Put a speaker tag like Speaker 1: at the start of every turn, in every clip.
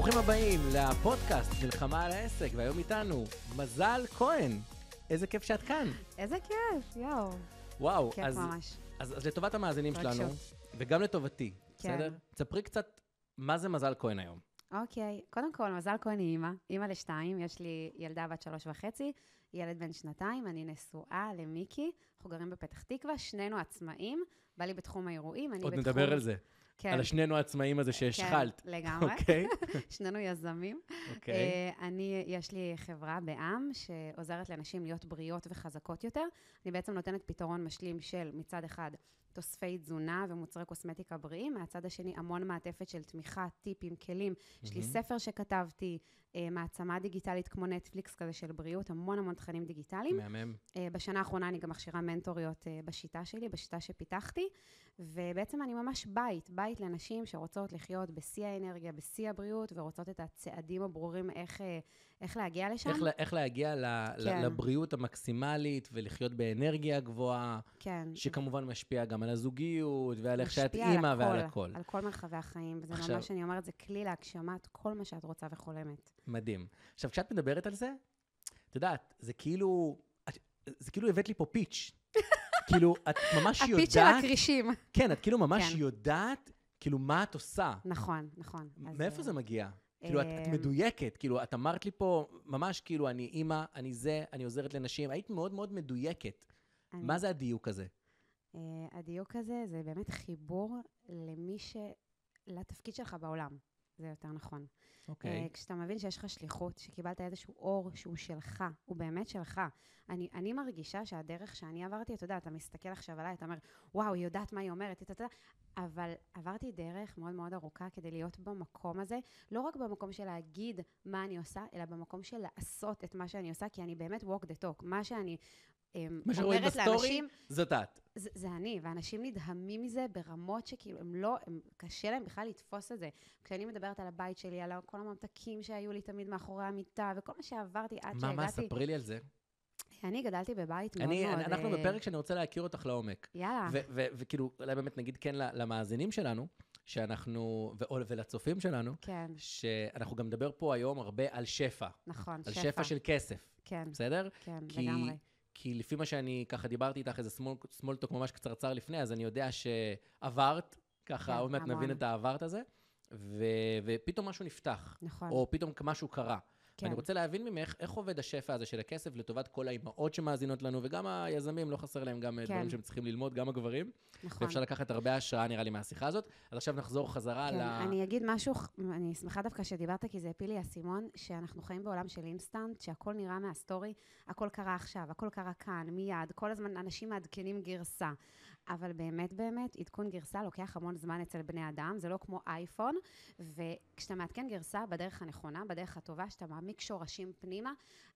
Speaker 1: ברוכים הבאים לפודקאסט מלחמה על העסק, והיום איתנו מזל כהן. איזה כיף שאת כאן.
Speaker 2: איזה כיף, יואו.
Speaker 1: וואו,
Speaker 2: כיף
Speaker 1: אז,
Speaker 2: ממש.
Speaker 1: אז, אז לטובת המאזינים. שלנו, וגם לטובתי,
Speaker 2: כן.
Speaker 1: בסדר? תספרי קצת מה זה מזל כהן היום.
Speaker 2: אוקיי, קודם כל, מזל כהן היא אימא, אימא לשתיים, יש לי ילדה בת שלוש וחצי, ילד בן שנתיים, אני נשואה למיקי, אנחנו גרים בפתח תקווה, שנינו עצמאים, בא לי בתחום האירועים, אני
Speaker 1: עוד
Speaker 2: בתחום...
Speaker 1: נדבר על זה,
Speaker 2: כן,
Speaker 1: על השנינו העצמאים הזה שהשחלת.
Speaker 2: כן, לגמרי,
Speaker 1: אוקיי?
Speaker 2: שנינו יזמים.
Speaker 1: אוקיי.
Speaker 2: אה, אני, יש לי חברה בעם שעוזרת לנשים להיות בריאות וחזקות יותר. אני בעצם נותנת פתרון משלים של מצד אחד תוספי תזונה ומוצרי קוסמטיקה בריאים, מהצד השני המון מעטפת של תמיכה, טיפים, כלים. יש לי. ספר שכתבתי, מעצמה דיגיטלית כמו נטפליקס כזה של בריאות, המון המון תכנים דיגיטליים.
Speaker 1: מהמם.
Speaker 2: אה, בשנה האחרונה אני גם מכשירה מנטוריות אה, בשיטה שלי, בשיטה שפיתחתי, ובעצם אני ממש בית, בית לנשים שרוצות לחיות בשיא האנרגיה, בשיא הבריאות, ורוצות את הצעדים הברורים איך, אה, איך להגיע לשם.
Speaker 1: איך, איך להגיע ל,
Speaker 2: כן.
Speaker 1: לבריאות המקסימלית ולחיות באנרגיה גבוהה,
Speaker 2: כן.
Speaker 1: שכמובן משפיע גם על הזוגיות ועל איך שאת אימא ועל
Speaker 2: הכל. על כל מרחבי החיים, וזה
Speaker 1: עכשיו-
Speaker 2: ממש, אני אומרת, זה כלי להגשמת כל מה שאת רוצה וחולמת.
Speaker 1: מדהים. עכשיו, כשאת מדברת על זה, את יודעת, זה כאילו, את, זה כאילו הבאת לי פה פיץ'. כאילו, את ממש יודעת...
Speaker 2: הפיץ של הכרישים.
Speaker 1: כן, את כאילו ממש
Speaker 2: כן.
Speaker 1: יודעת, כאילו, מה את עושה.
Speaker 2: נכון, נכון. אז,
Speaker 1: מאיפה
Speaker 2: אה,
Speaker 1: זה מגיע? כאילו, את, את
Speaker 2: אמ,
Speaker 1: מדויקת. כאילו, את אמרת לי פה, ממש כאילו, אני אימא, אני זה, אני עוזרת לנשים. היית מאוד מאוד מדויקת.
Speaker 2: אני-
Speaker 1: מה זה הדיוק הזה?
Speaker 2: אה, הדיוק הזה זה באמת חיבור למי ש... לתפקיד שלך בעולם. זה יותר נכון.
Speaker 1: אוקיי.
Speaker 2: אה, כשאתה מבין שיש לך שליחות, שקיבלת איזשהו אור שהוא שלך, הוא באמת שלך. אני, אני מרגישה שהדרך שאני עברתי, אתה יודע, אתה מסתכל עכשיו עליי, אתה אומר, וואו, היא יודעת מה היא אומרת, אתה יודע, אבל עברתי דרך מאוד מאוד ארוכה כדי להיות במקום הזה, לא רק במקום של להגיד מה אני עושה, אלא במקום של לעשות את מה שאני עושה, כי אני באמת walk the talk. מה שאני
Speaker 1: מה שרואים בסטורי,
Speaker 2: לאנשים,
Speaker 1: זאת את.
Speaker 2: זה, זה אני, ואנשים נדהמים מזה ברמות שכאילו, הם לא, הם, קשה להם בכלל לתפוס את זה. כשאני מדברת על הבית שלי, על כל הממתקים שהיו לי תמיד מאחורי המיטה, וכל מה שעברתי עד
Speaker 1: מה, מה,
Speaker 2: שהגעתי.
Speaker 1: ספרי לי על זה.
Speaker 2: אני גדלתי בבית מאוד
Speaker 1: אני,
Speaker 2: מאוד...
Speaker 1: אנחנו
Speaker 2: אה,
Speaker 1: בפרק שאני רוצה להכיר אותך לעומק.
Speaker 2: יאללה.
Speaker 1: וכאילו, אולי באמת נגיד כן למאזינים שלנו, שאנחנו, ו- ולצופים שלנו,
Speaker 2: כן,
Speaker 1: שאנחנו גם נדבר פה היום הרבה על שפע.
Speaker 2: נכון,
Speaker 1: על
Speaker 2: שפע.
Speaker 1: שפע של כסף,
Speaker 2: כן,
Speaker 1: בסדר?
Speaker 2: כן,
Speaker 1: כי-
Speaker 2: לגמרי.
Speaker 1: כי לפי מה שאני ככה דיברתי איתך, איזה talk ממש קצרצר לפני, אז אני יודע שעברת, ככה
Speaker 2: כן,
Speaker 1: עוד מעט. נבין את העברת הזה, ו- ופתאום משהו נפתח,
Speaker 2: נכון,
Speaker 1: או פתאום משהו קרה.
Speaker 2: כן.
Speaker 1: אני רוצה להבין ממך, איך עובד השפע הזה של הכסף לטובת כל האימהות שמאזינות לנו, וגם היזמים, לא חסר להם גם אה,
Speaker 2: כן.
Speaker 1: דברים שהם צריכים ללמוד, גם הגברים.
Speaker 2: נכון.
Speaker 1: ואפשר לקחת הרבה השראה, נראה לי, מהשיחה הזאת. אז עכשיו נחזור חזרה
Speaker 2: כן,
Speaker 1: ל...
Speaker 2: אני אגיד משהו, אני שמחה דווקא שדיברת, כי זה הפיל לי האסימון, שאנחנו חיים בעולם של אינסטנט, שהכל נראה מהסטורי, הכל קרה עכשיו, הכל קרה כאן, מיד, כל הזמן אנשים מעדכנים גרסה. אבל באמת באמת, עדכון גרסה לוקח המון זמן אצל בני אדם, זה לא כמו אייפון, וכשאתה מעדכן גרסה בדרך הנכונה, בדרך הטובה, שאתה מעמיק שורשים פנימה,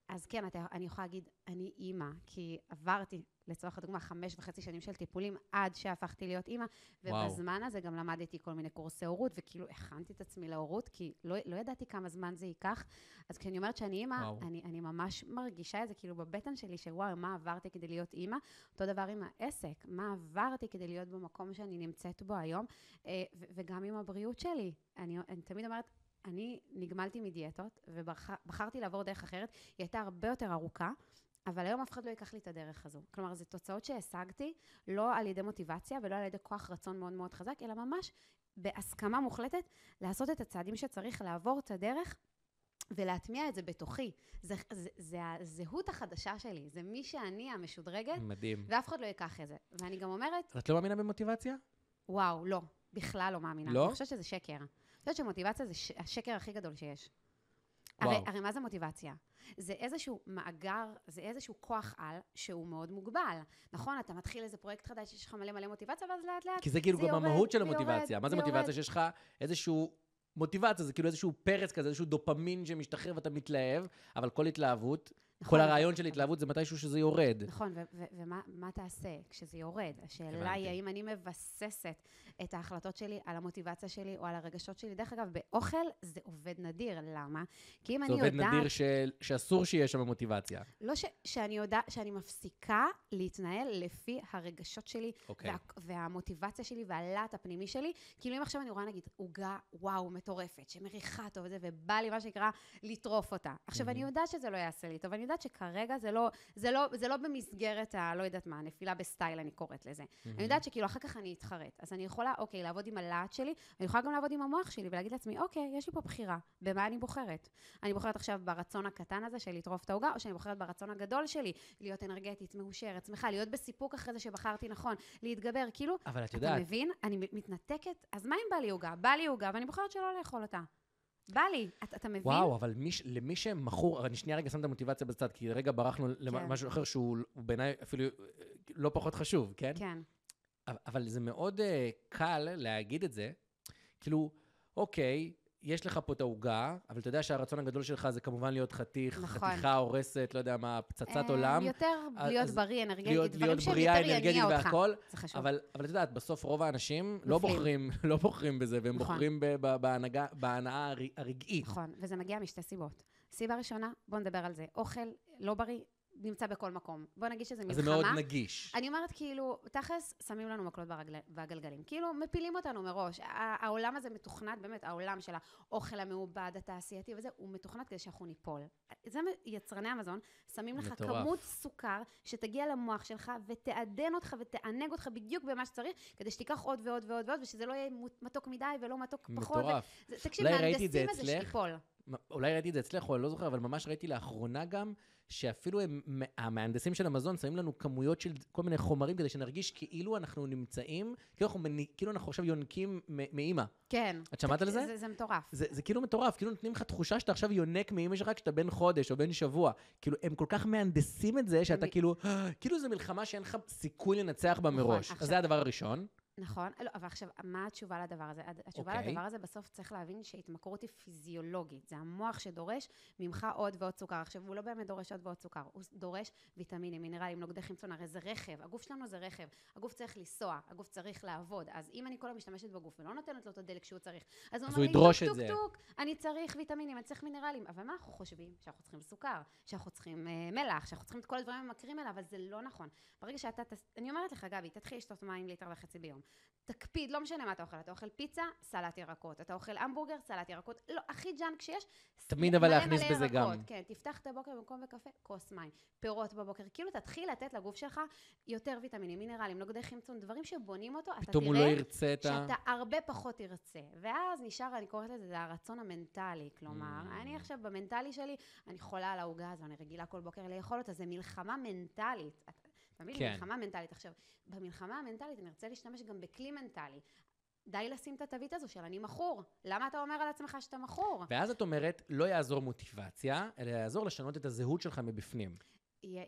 Speaker 2: אז כן, אתה, אני יכולה להגיד, אני אימא, כי עברתי, לצורך הדוגמה, חמש וחצי שנים של טיפולים עד שהפכתי להיות אימא,
Speaker 1: וואו.
Speaker 2: ובזמן הזה גם למדתי כל מיני קורסי הורות, וכאילו הכנתי את עצמי להורות, כי לא, לא ידעתי כמה זמן זה ייקח. אז כשאני אומרת שאני אימא. אני, אני ממש מרגישה את זה כאילו בבטן שלי, שוואו, מה עברתי כדי להיות אימא? אותו דבר עם העסק, מה עברתי כדי להיות במקום שאני נמצאת בו היום, אה, וגם עם הבריאות שלי. אני, אני תמיד אומרת, אני נגמלתי מדיאטות, ובחרתי לעבור דרך אחרת, היא הייתה הרבה יותר ארוכה. אבל היום אף אחד לא ייקח לי את הדרך הזו. כלומר, זה תוצאות שהשגתי, לא על ידי מוטיבציה ולא על ידי כוח רצון מאוד מאוד חזק, אלא ממש בהסכמה מוחלטת לעשות את הצעדים שצריך, לעבור את הדרך ולהטמיע את זה בתוכי. זה, זה, זה הזהות החדשה שלי, זה מי שאני המשודרגת,
Speaker 1: מדהים.
Speaker 2: ואף אחד לא ייקח את זה. ואני גם אומרת,
Speaker 1: את לא מאמינה במוטיבציה?
Speaker 2: וואו, לא, בכלל לא מאמינה.
Speaker 1: לא?
Speaker 2: אני חושבת שזה שקר. אני חושבת שמוטיבציה זה ש... השקר הכי גדול שיש. הרי, הרי מה זה מוטיבציה? זה איזשהו מאגר, זה איזשהו כוח על שהוא מאוד מוגבל. נכון, אתה מתחיל איזה פרויקט חדש, יש לך מלא מלא מוטיבציה, ואז לאט לאט
Speaker 1: כי זה כאילו
Speaker 2: זה
Speaker 1: גם
Speaker 2: יורד,
Speaker 1: המהות של
Speaker 2: זה יורד,
Speaker 1: המוטיבציה. מה זה
Speaker 2: יורד.
Speaker 1: מוטיבציה? שיש לך איזשהו... מוטיבציה זה כאילו איזשהו פרץ כזה, איזשהו דופמין שמשתחרר ואתה מתלהב, אבל כל התלהבות
Speaker 2: נכון,
Speaker 1: כל הרעיון של התלהבות זה מתישהו שזה יורד.
Speaker 2: נכון, ומה מה תעשה כשזה יורד? השאלה
Speaker 1: הבנתי.
Speaker 2: היא האם אני מבססת את ההחלטות שלי על המוטיבציה שלי או על הרגשות שלי. דרך אגב, באוכל זה עובד נדיר, למה? כי אם
Speaker 1: זה
Speaker 2: אני
Speaker 1: עובד
Speaker 2: יודעת...
Speaker 1: נדיר של- שאסור שיהיה שם מוטיבציה.
Speaker 2: לא ש- שאני יודעת, שאני מפסיקה להתנהל לפי הרגשות שלי,
Speaker 1: אוקיי.
Speaker 2: וה, והמוטיבציה שלי והלהט הפנימי שלי. כאילו אם עכשיו אני רואה נגיד עוגה, וואו, מטורפת, שמריחה טוב וזה, ובא לי מה שנקרא לטרוף אותה. עכשיו, אני. יודעת שזה לא יעשה לי טוב, אני יודעת שכרגע זה לא, זה לא, זה לא במסגרת ה... לא יודעת מה, נפילה בסטייל, אני קוראת לזה. אני יודעת שכאילו אחר כך אני אתחרט. אז אני יכולה, אוקיי, לעבוד עם הלהט שלי, אני יכולה גם לעבוד עם המוח שלי ולהגיד לעצמי, אוקיי, יש לי פה בחירה, במה אני בוחרת? אני בוחרת עכשיו ברצון הקטן הזה של לטרוף את העוגה, או שאני בוחרת ברצון הגדול שלי, להיות אנרגטית, מאושרת, שמחה, להיות בסיפוק אחרי זה שבחרתי נכון, להתגבר, כאילו,
Speaker 1: אבל את
Speaker 2: אתה
Speaker 1: יודעת,
Speaker 2: מבין? אני מתנתקת, אז מה אם בא לי עוגה? בא לי עוגה, ואני בוחרת שלא לאכול אותה. בא לי, אתה, אתה מבין?
Speaker 1: וואו, אבל מי, למי שמכור, אני שנייה רגע שם את המוטיבציה בצד, כי רגע ברחנו למשהו אחר שהוא הוא בעיניי אפילו אה, לא פחות חשוב, כן?
Speaker 2: כן,
Speaker 1: אבל- זה מאוד אה, קל להגיד את זה, כאילו, אוקיי, יש לך פה את העוגה, אבל אתה יודע שהרצון הגדול שלך זה כמובן להיות חתיך,
Speaker 2: נכון.
Speaker 1: חתיכה הורסת, לא יודע מה, פצצת
Speaker 2: אה,
Speaker 1: עולם.
Speaker 2: יותר
Speaker 1: אז-
Speaker 2: להיות בריא, אנרגטי,
Speaker 1: להיות,
Speaker 2: דברים
Speaker 1: להיות
Speaker 2: שהם יותר
Speaker 1: אנרגטית
Speaker 2: יניע אותך.
Speaker 1: והכל,
Speaker 2: זה חשוב.
Speaker 1: אבל, אבל את יודעת, בסוף רוב האנשים לא. בוחרים, לא בוחרים בזה, והם
Speaker 2: נכון.
Speaker 1: בוחרים בהנאה הר- הרגעית.
Speaker 2: נכון, וזה מגיע משתי סיבות. סיבה ראשונה, בואו נדבר על זה. אוכל לא בריא נמצא בכל מקום. בוא נגיד שזה מלחמה.
Speaker 1: זה מאוד נגיש.
Speaker 2: אני אומרת כאילו, תכלס, שמים לנו מקלות ברגל, בגלגלים. כאילו, מפילים אותנו מראש. העולם הזה מתוכנת, באמת, העולם של האוכל המעובד, התעשייתי וזה, הוא מתוכנת כדי שאנחנו ניפול. זה יצרני המזון, שמים לך
Speaker 1: מטורף.
Speaker 2: כמות סוכר שתגיע למוח שלך ותעדן אותך ותענג אותך בדיוק במה שצריך, כדי שתיקח עוד ועוד ועוד ועוד, ושזה לא יהיה מתוק מדי ולא מתוק פחות.
Speaker 1: מטורף.
Speaker 2: תקשיב, מהנדסים את זה. שתיפול.
Speaker 1: אולי ראיתי את זה אצלך, או אני לא זוכר, אבל ממש ראיתי לאחרונה גם, שאפילו הם, המהנדסים של המזון שמים לנו כמויות של כל מיני חומרים כדי שנרגיש כאילו אנחנו נמצאים, כאילו אנחנו, מני- כאילו אנחנו עכשיו יונקים מאימא.
Speaker 2: כן.
Speaker 1: את שמעת על זה?
Speaker 2: זה, זה מטורף.
Speaker 1: זה, זה כאילו מטורף, כאילו נותנים לך תחושה שאתה עכשיו יונק מאמא שלך כשאתה בן חודש או בן שבוע. כאילו, הם כל כך מהנדסים את זה, שאתה כאילו, כאילו זו מלחמה שאין לך סיכוי לנצח בה
Speaker 2: נכון,
Speaker 1: מראש. אז זה הדבר הראשון.
Speaker 2: נכון, לא, אבל עכשיו, מה התשובה לדבר הזה? התשובה
Speaker 1: אוקיי.
Speaker 2: לדבר הזה, בסוף צריך להבין שהתמכרות היא פיזיולוגית. זה המוח שדורש ממך עוד ועוד סוכר. עכשיו, הוא לא באמת דורש עוד ועוד סוכר, הוא דורש ויטמינים, מינרלים, נוגדי חמצון, הרי זה רכב, הגוף שלנו זה רכב. הגוף צריך לנסוע, הגוף צריך לעבוד. אז אם אני כל היום משתמשת בגוף ולא נותנת לו את הדלק שהוא צריך, אז הוא
Speaker 1: אז
Speaker 2: אומר
Speaker 1: הוא
Speaker 2: לי,
Speaker 1: ידרוש
Speaker 2: טוק,
Speaker 1: את זה.
Speaker 2: טוק, טוק, אני צריך ויטמינים, אני צריך מינרלים. אבל מה אנחנו חושבים? שאנחנו צריכים סוכר, שאנחנו צריכים אה, מלח, שאנחנו צריכים את כל הדברים הממכרים האלה, אבל זה לא נכון. ברגע שאתה. אני אומרת לך, גבי, תתחיל לשתות מים ליטר וחצי ביום. תקפיד, לא משנה מה אתה אוכל, אתה אוכל פיצה, סלט ירקות, אתה אוכל המבורגר, סלט ירקות, לא, הכי ג'אנק שיש.
Speaker 1: תמיד אבל להכניס בזה
Speaker 2: ירקות,
Speaker 1: גם.
Speaker 2: כן, תפתח את הבוקר במקום בקפה, כוס מים, פירות בבוקר, כאילו תתחיל לתת לגוף שלך יותר ויטמינים, מינרלים, נוגדי חמצון, דברים שבונים אותו, אתה
Speaker 1: לא
Speaker 2: תראה
Speaker 1: ירצה את ה...
Speaker 2: שאתה הרבה פחות תרצה. ואז נשאר, אני קוראת לזה, זה הרצון המנטלי. כלומר,
Speaker 1: Mm.
Speaker 2: אני עכשיו במנטלי שלי, אני חולה על העוגה הזו, אני רגילה כל בוקר לאכול אותה, זה מלחמה מנטלית. אתה מבין?
Speaker 1: כן.
Speaker 2: מלחמה מנטלית. עכשיו, במלחמה המנטלית אני ארצה להשתמש גם בכלי מנטלי. די לשים את התווית הזו של אני מכור. למה אתה אומר על עצמך שאתה מכור?
Speaker 1: ואז את אומרת, לא יעזור מוטיבציה, אלא יעזור לשנות את הזהות שלך מבפנים.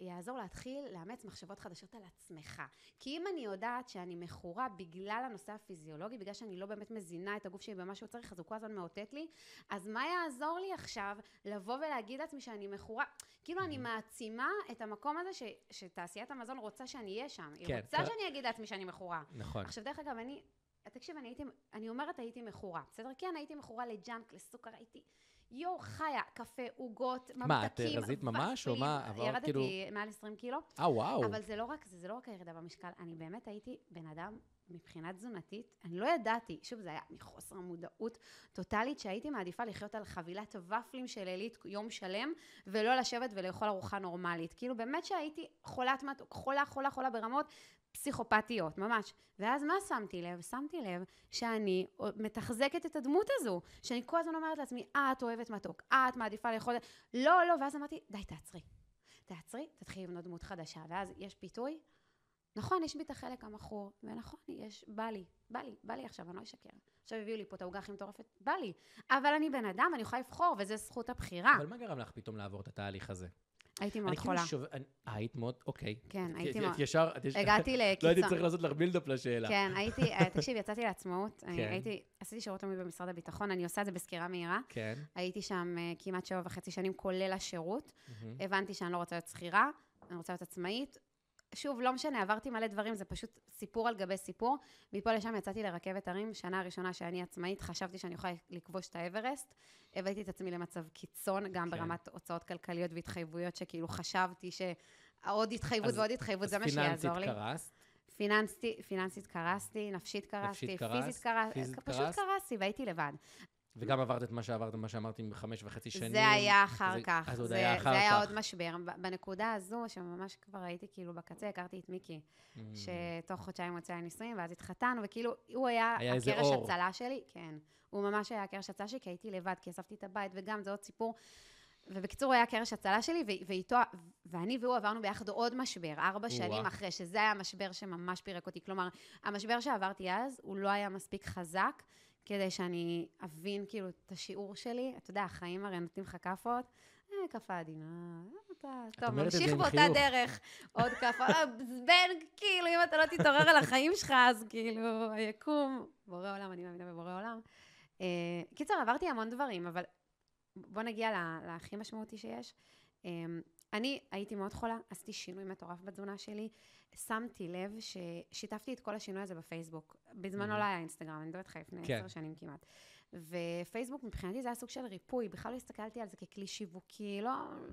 Speaker 2: יעזור להתחיל לאמץ מחשבות חדשות על עצמך. כי אם אני יודעת שאני מכורה בגלל הנושא הפיזיולוגי, בגלל שאני לא באמת מזינה את הגוף שלי במה שהוא צריך, אז הוא כל הזמן מאותת לי, אז מה יעזור לי עכשיו לבוא ולהגיד לעצמי שאני מכורה? כאילו אני מעצימה את המקום הזה ש, שתעשיית המזון רוצה שאני אהיה שם. היא
Speaker 1: כן,
Speaker 2: רוצה
Speaker 1: כל-
Speaker 2: שאני אגיד לעצמי שאני מכורה.
Speaker 1: נכון.
Speaker 2: עכשיו, דרך אגב, אני, תקשיב, אני הייתי, אני אומרת הייתי מכורה, בסדר? כן, הייתי מכורה לג'אנק, לסוכר, הייתי... יואו, חיה, קפה, עוגות, ממתקים,
Speaker 1: מה, את רזית ממש, או. מה? עברת
Speaker 2: ירדתי
Speaker 1: כאילו-
Speaker 2: מעל 20 קילו,
Speaker 1: אה, וואו.
Speaker 2: אבל זה לא רק זה, זה לא רק הירידה במשקל, אני באמת הייתי בן אדם מבחינה תזונתית, אני לא ידעתי, שוב זה היה מחוסר מודעות טוטאלית, שהייתי מעדיפה לחיות על חבילת ופלים של עילית יום שלם, ולא לשבת ולאכול ארוחה נורמלית. כאילו באמת שהייתי חולת מתוק, חולה, חולה, חולה ברמות פסיכופתיות, ממש. ואז מה שמתי לב? שמתי לב שאני מתחזקת את הדמות הזו, שאני כל הזמן אומרת לעצמי, אה, את אוהבת מתוק, אה, את מעדיפה לאכול... לא, לא, ואז אמרתי, די, תעצרי. תעצרי, תתחילי לבנות דמות חדשה. ואז יש פיתוי, נכון, יש בי את החלק המכור, ונכון, יש, בא לי, בא לי, בא לי עכשיו, אני לא אשקר. עכשיו הביאו לי פה את העוגה הכי מטורפת, בא לי. אבל אני בן אדם, אני יכולה לבחור, וזו זכות הבחירה.
Speaker 1: אבל מה גרם לך פתאום לעבור את התהליך הזה?
Speaker 2: הייתי מאוד
Speaker 1: כאילו
Speaker 2: חולה.
Speaker 1: שוב... אני- אה, היית מאוד... אוקיי.
Speaker 2: כן, הייתי מאוד...
Speaker 1: ישר... את ישר-
Speaker 2: הגעתי
Speaker 1: לא הייתי
Speaker 2: לקיצון.
Speaker 1: צריך לעשות לך בילדאפ לשאלה.
Speaker 2: כן, הייתי, אה, תקשיב, יצאתי לעצמאות. אני
Speaker 1: כן.
Speaker 2: הייתי, עשיתי שירות לאומי במשרד הביטחון, אני עושה את זה בסקירה מהירה.
Speaker 1: כן.
Speaker 2: הייתי שם אה, כמעט שבע וחצי שנים, כולל השירות. הבנתי שאני לא רוצה להיות שכירה, אני רוצה להיות עצמאית. שוב, לא משנה, עברתי מלא דברים, זה פשוט סיפור על גבי סיפור. מפה לשם יצאתי לרכבת הרים, שנה הראשונה שאני עצמאית, חשבתי שאני יכולה לכבוש את האברסט. הבאתי את עצמי למצב קיצון, גם
Speaker 1: כן.
Speaker 2: ברמת הוצאות כלכליות והתחייבויות, שכאילו חשבתי שעוד התחייבות
Speaker 1: אז-
Speaker 2: ועוד התחייבות, זה מה שיעזור לי.
Speaker 1: אז פיננסית קרסת.
Speaker 2: פיננסית, פיננסית קרסתי, נפשית קרסתי,
Speaker 1: נפשית
Speaker 2: פיזית קרסתי, פשוט
Speaker 1: קרסת.
Speaker 2: קרסתי והייתי לבד.
Speaker 1: וגם עברת את מה שעברת, מה שאמרתי, בחמש וחצי שנים.
Speaker 2: זה היה אחר
Speaker 1: זה-
Speaker 2: כך.
Speaker 1: אז עוד
Speaker 2: זה,
Speaker 1: היה אחר
Speaker 2: זה היה
Speaker 1: כך.
Speaker 2: עוד משבר. בנקודה הזו, שממש כבר הייתי כאילו בקצה, הכרתי את מיקי,
Speaker 1: Mm.
Speaker 2: שתוך חודשיים הוא יצא לנישואים, ואז התחתנו, וכאילו, הוא היה,
Speaker 1: היה
Speaker 2: הקרש. הצלה שלי, כן. הוא ממש היה הקרש הצלה שלי, כי הייתי לבד, כי אספתי את הבית, וגם זה עוד סיפור. ובקיצור, הוא היה קרש הצלה שלי, ואיתו, ואני והוא עברנו ביחד עוד משבר, ארבע שנים. אחרי, שזה היה המשבר שממש פירק אותי. כלומר, המשבר שעברתי אז, הוא לא היה מספיק חזק כדי שאני אבין כאילו את השיעור שלי. אתה יודע, החיים הרי נותנים לך כאפות. אה, כאפה עדינה, אה, אתה, טוב, ממשיך באותה. דרך, עוד כאפה, אה, בן, כאילו, אם אתה לא תתעורר על החיים שלך, אז כאילו, היקום, בורא עולם, אני מאמינה בבורא עולם. אה, קיצר, עברתי המון דברים, אבל בוא נגיע לה- להכי משמעותי שיש. אני הייתי מאוד חולה, עשיתי שינוי מטורף בתזונה שלי. שמתי לב ששיתפתי את כל השינוי הזה בפייסבוק. בזמנו
Speaker 1: Mhm.
Speaker 2: לא היה אינסטגרם, אני מדברת איתך לפני
Speaker 1: כן.
Speaker 2: עשר שנים כמעט. ופייסבוק מבחינתי זה היה סוג של ריפוי, בכלל לא הסתכלתי על זה ככלי שיווקי, לא...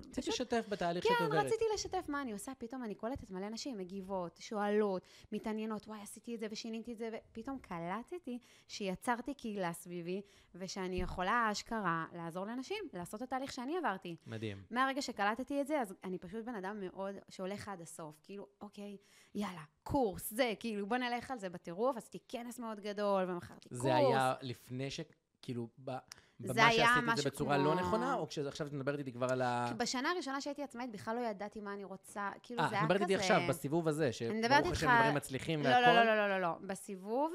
Speaker 1: רציתי לשתף בתהליך
Speaker 2: כן,
Speaker 1: שאת עוברת.
Speaker 2: רציתי לשתף מה אני עושה, פתאום אני קולטת מלא נשים מגיבות, שואלות, מתעניינות, וואי, עשיתי את זה ושיניתי את זה, ופתאום קלטתי שיצרתי קהילה סביבי, ושאני יכולה אשכרה לעזור לאנשים, לעשות את התהליך שאני עברתי.
Speaker 1: מדהים.
Speaker 2: מהרגע שקלטתי את זה, אז אני פשוט בן אדם מאוד, שהולך עד הסוף. כאילו, אוקיי, יאללה, קורס, זה, כאילו, בוא נלך על זה בטירוף. עשיתי כנס מאוד גדול, ומכרתי קורס.
Speaker 1: זה היה לפני ש... כאילו, במה
Speaker 2: היה
Speaker 1: שעשית את זה בצורה
Speaker 2: כמו-
Speaker 1: לא נכונה, או כשעכשיו את מדברת איתי כבר על ה...
Speaker 2: כי בשנה הראשונה שהייתי עצמאית, בכלל לא ידעתי מה אני רוצה. כאילו,
Speaker 1: אה,
Speaker 2: זה
Speaker 1: את
Speaker 2: היה
Speaker 1: מדברת
Speaker 2: כזה...
Speaker 1: איתי עכשיו, בסיבוב הזה,
Speaker 2: מדברת
Speaker 1: שברוך השם
Speaker 2: איתך-
Speaker 1: דברים מצליחים
Speaker 2: לא,
Speaker 1: והכל.
Speaker 2: לא, לא, לא, לא, לא. בסיבוב,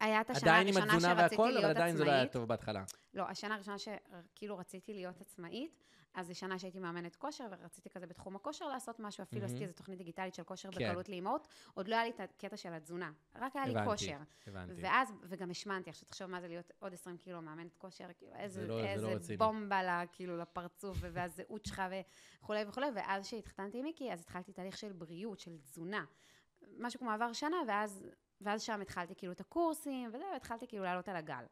Speaker 2: היה את השנה
Speaker 1: עדיין עם
Speaker 2: הראשונה
Speaker 1: התזונה
Speaker 2: שרציתי
Speaker 1: והכל,
Speaker 2: להיות
Speaker 1: אבל עדיין זה לא היה
Speaker 2: עצמאית.
Speaker 1: טוב בהתחלה.
Speaker 2: לא, השנה הראשונה שכאילו רציתי להיות עצמאית, אז זו שנה שהייתי מאמנת כושר, ורציתי כזה בתחום הכושר לעשות משהו, אפילו
Speaker 1: מהמם.
Speaker 2: עשיתי איזו תוכנית דיגיטלית של כושר
Speaker 1: כן.
Speaker 2: בקלות לאימהות. עוד לא היה לי את הקטע של התזונה, רק היה לי
Speaker 1: הבנתי,
Speaker 2: כושר.
Speaker 1: הבנתי.
Speaker 2: ואז, וגם השמנתי, עכשיו תחשוב מה זה להיות עוד 20 קילו מאמנת כושר, כאילו איזה,
Speaker 1: לא- זה לא
Speaker 2: איזה
Speaker 1: רציני.
Speaker 2: בומבה לה, כאילו לפרצוף, והזהות שלך וכולי וכולי, ואז כשהתחתנתי עם מיקי, אז התחלתי תהליך של בריאות, של תזונה. משהו כמו עבר שנה, ואז, ואז שם התחלתי כאילו את הקורסים, וזהו, התחלתי כאילו לעלות על הגל.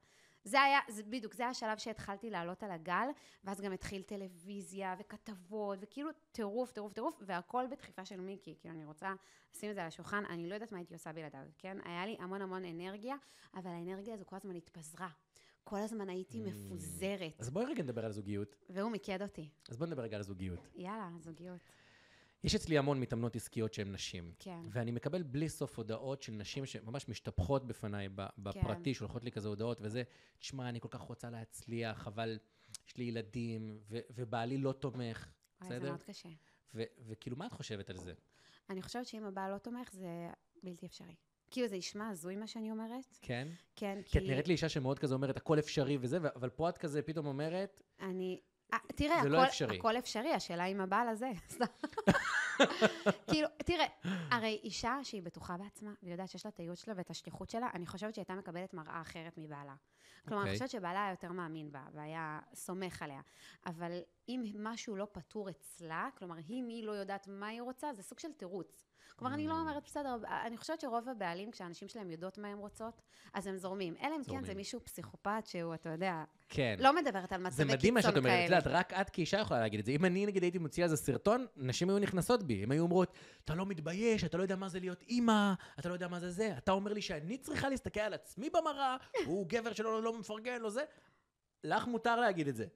Speaker 2: זה היה, זה בדיוק, זה השלב שהתחלתי לעלות על הגל, ואז גם התחיל טלוויזיה וכתבות, וכאילו טירוף, טירוף, טירוף, והכל בדחיפה של מיקי. כאילו, אני רוצה לשים את זה על השולחן, אני לא יודעת מה הייתי עושה בלעדיו, כן? היה לי המון המון אנרגיה, אבל האנרגיה הזו כל הזמן התפזרה. כל הזמן הייתי
Speaker 1: Mm.
Speaker 2: מפוזרת,
Speaker 1: אז בואי רגע נדבר על זוגיות.
Speaker 2: והוא מיקד אותי.
Speaker 1: אז בואי נדבר רגע על זוגיות.
Speaker 2: יאללה, זוגיות.
Speaker 1: יש אצלי המון מתאמנות עסקיות שהן נשים.
Speaker 2: כן.
Speaker 1: ואני מקבל בלי סוף הודעות של נשים שממש משתפכות בפניי ב- בפרטי, שולחות לי כזה הודעות וזה, תשמע, אני כל כך רוצה להצליח, אבל יש לי ילדים, ו- ובעלי לא תומך,
Speaker 2: וואי, זה
Speaker 1: בסדר?
Speaker 2: מאוד קשה.
Speaker 1: ו- וכאילו, מה את חושבת על זה?
Speaker 2: אני חושבת שאם הבעל לא תומך, זה בלתי אפשרי. כאילו, זה ישמע הזוי מה שאני אומרת.
Speaker 1: כן?
Speaker 2: כן, כי...
Speaker 1: כי את נראית לי אישה שמאוד כזה אומרת, הכל אפשרי וזה, אבל פה את כזה פתאום אומרת,
Speaker 2: אני... אה, תראה,
Speaker 1: זה
Speaker 2: הכל,
Speaker 1: לא אפשרי.
Speaker 2: הכל אפשרי, השאלה אם הבעל הזה. כאילו, תראה, הרי אישה שהיא בטוחה בעצמה, והיא יודעת שיש לה את הייעוד שלה ואת השליחות שלה, אני חושבת שהיא הייתה מקבלת מראה אחרת מבעלה. כלומר, אני
Speaker 1: אוקיי.
Speaker 2: חושבת שבעלה היה יותר מאמין בה, והיה סומך עליה. אבל אם משהו לא פתור אצלה, כלומר, אם היא לא יודעת מה היא רוצה, זה סוג של תירוץ. כלומר, אני לא
Speaker 1: Mm.
Speaker 2: אומרת, בסדר, אני חושבת שרוב הבעלים, כשהאנשים שלהם יודעות מה הם רוצות, אז הם זורמים. אלא אם כן זה. מישהו פסיכופת שהוא, אתה יודע,
Speaker 1: כן.
Speaker 2: לא מדברת על
Speaker 1: זה
Speaker 2: מצבי
Speaker 1: מדהים מה
Speaker 2: קיצון
Speaker 1: שאת אומרת, את
Speaker 2: כאלה.
Speaker 1: יודעת, רק את כאישה יכולה להגיד את זה. אם אני נגיד הייתי מוציא על זה סרטון, נשים היו נכנסות בי. הן היו אומרות, אתה לא מתבייש, אתה לא יודע מה זה להיות אימא, אתה לא יודע מה זה זה. אתה אומר לי שאני צריכה להסתכל על עצמי במראה, הוא גבר שלא לא מפרגן, לא זה. לך מותר להגיד את זה.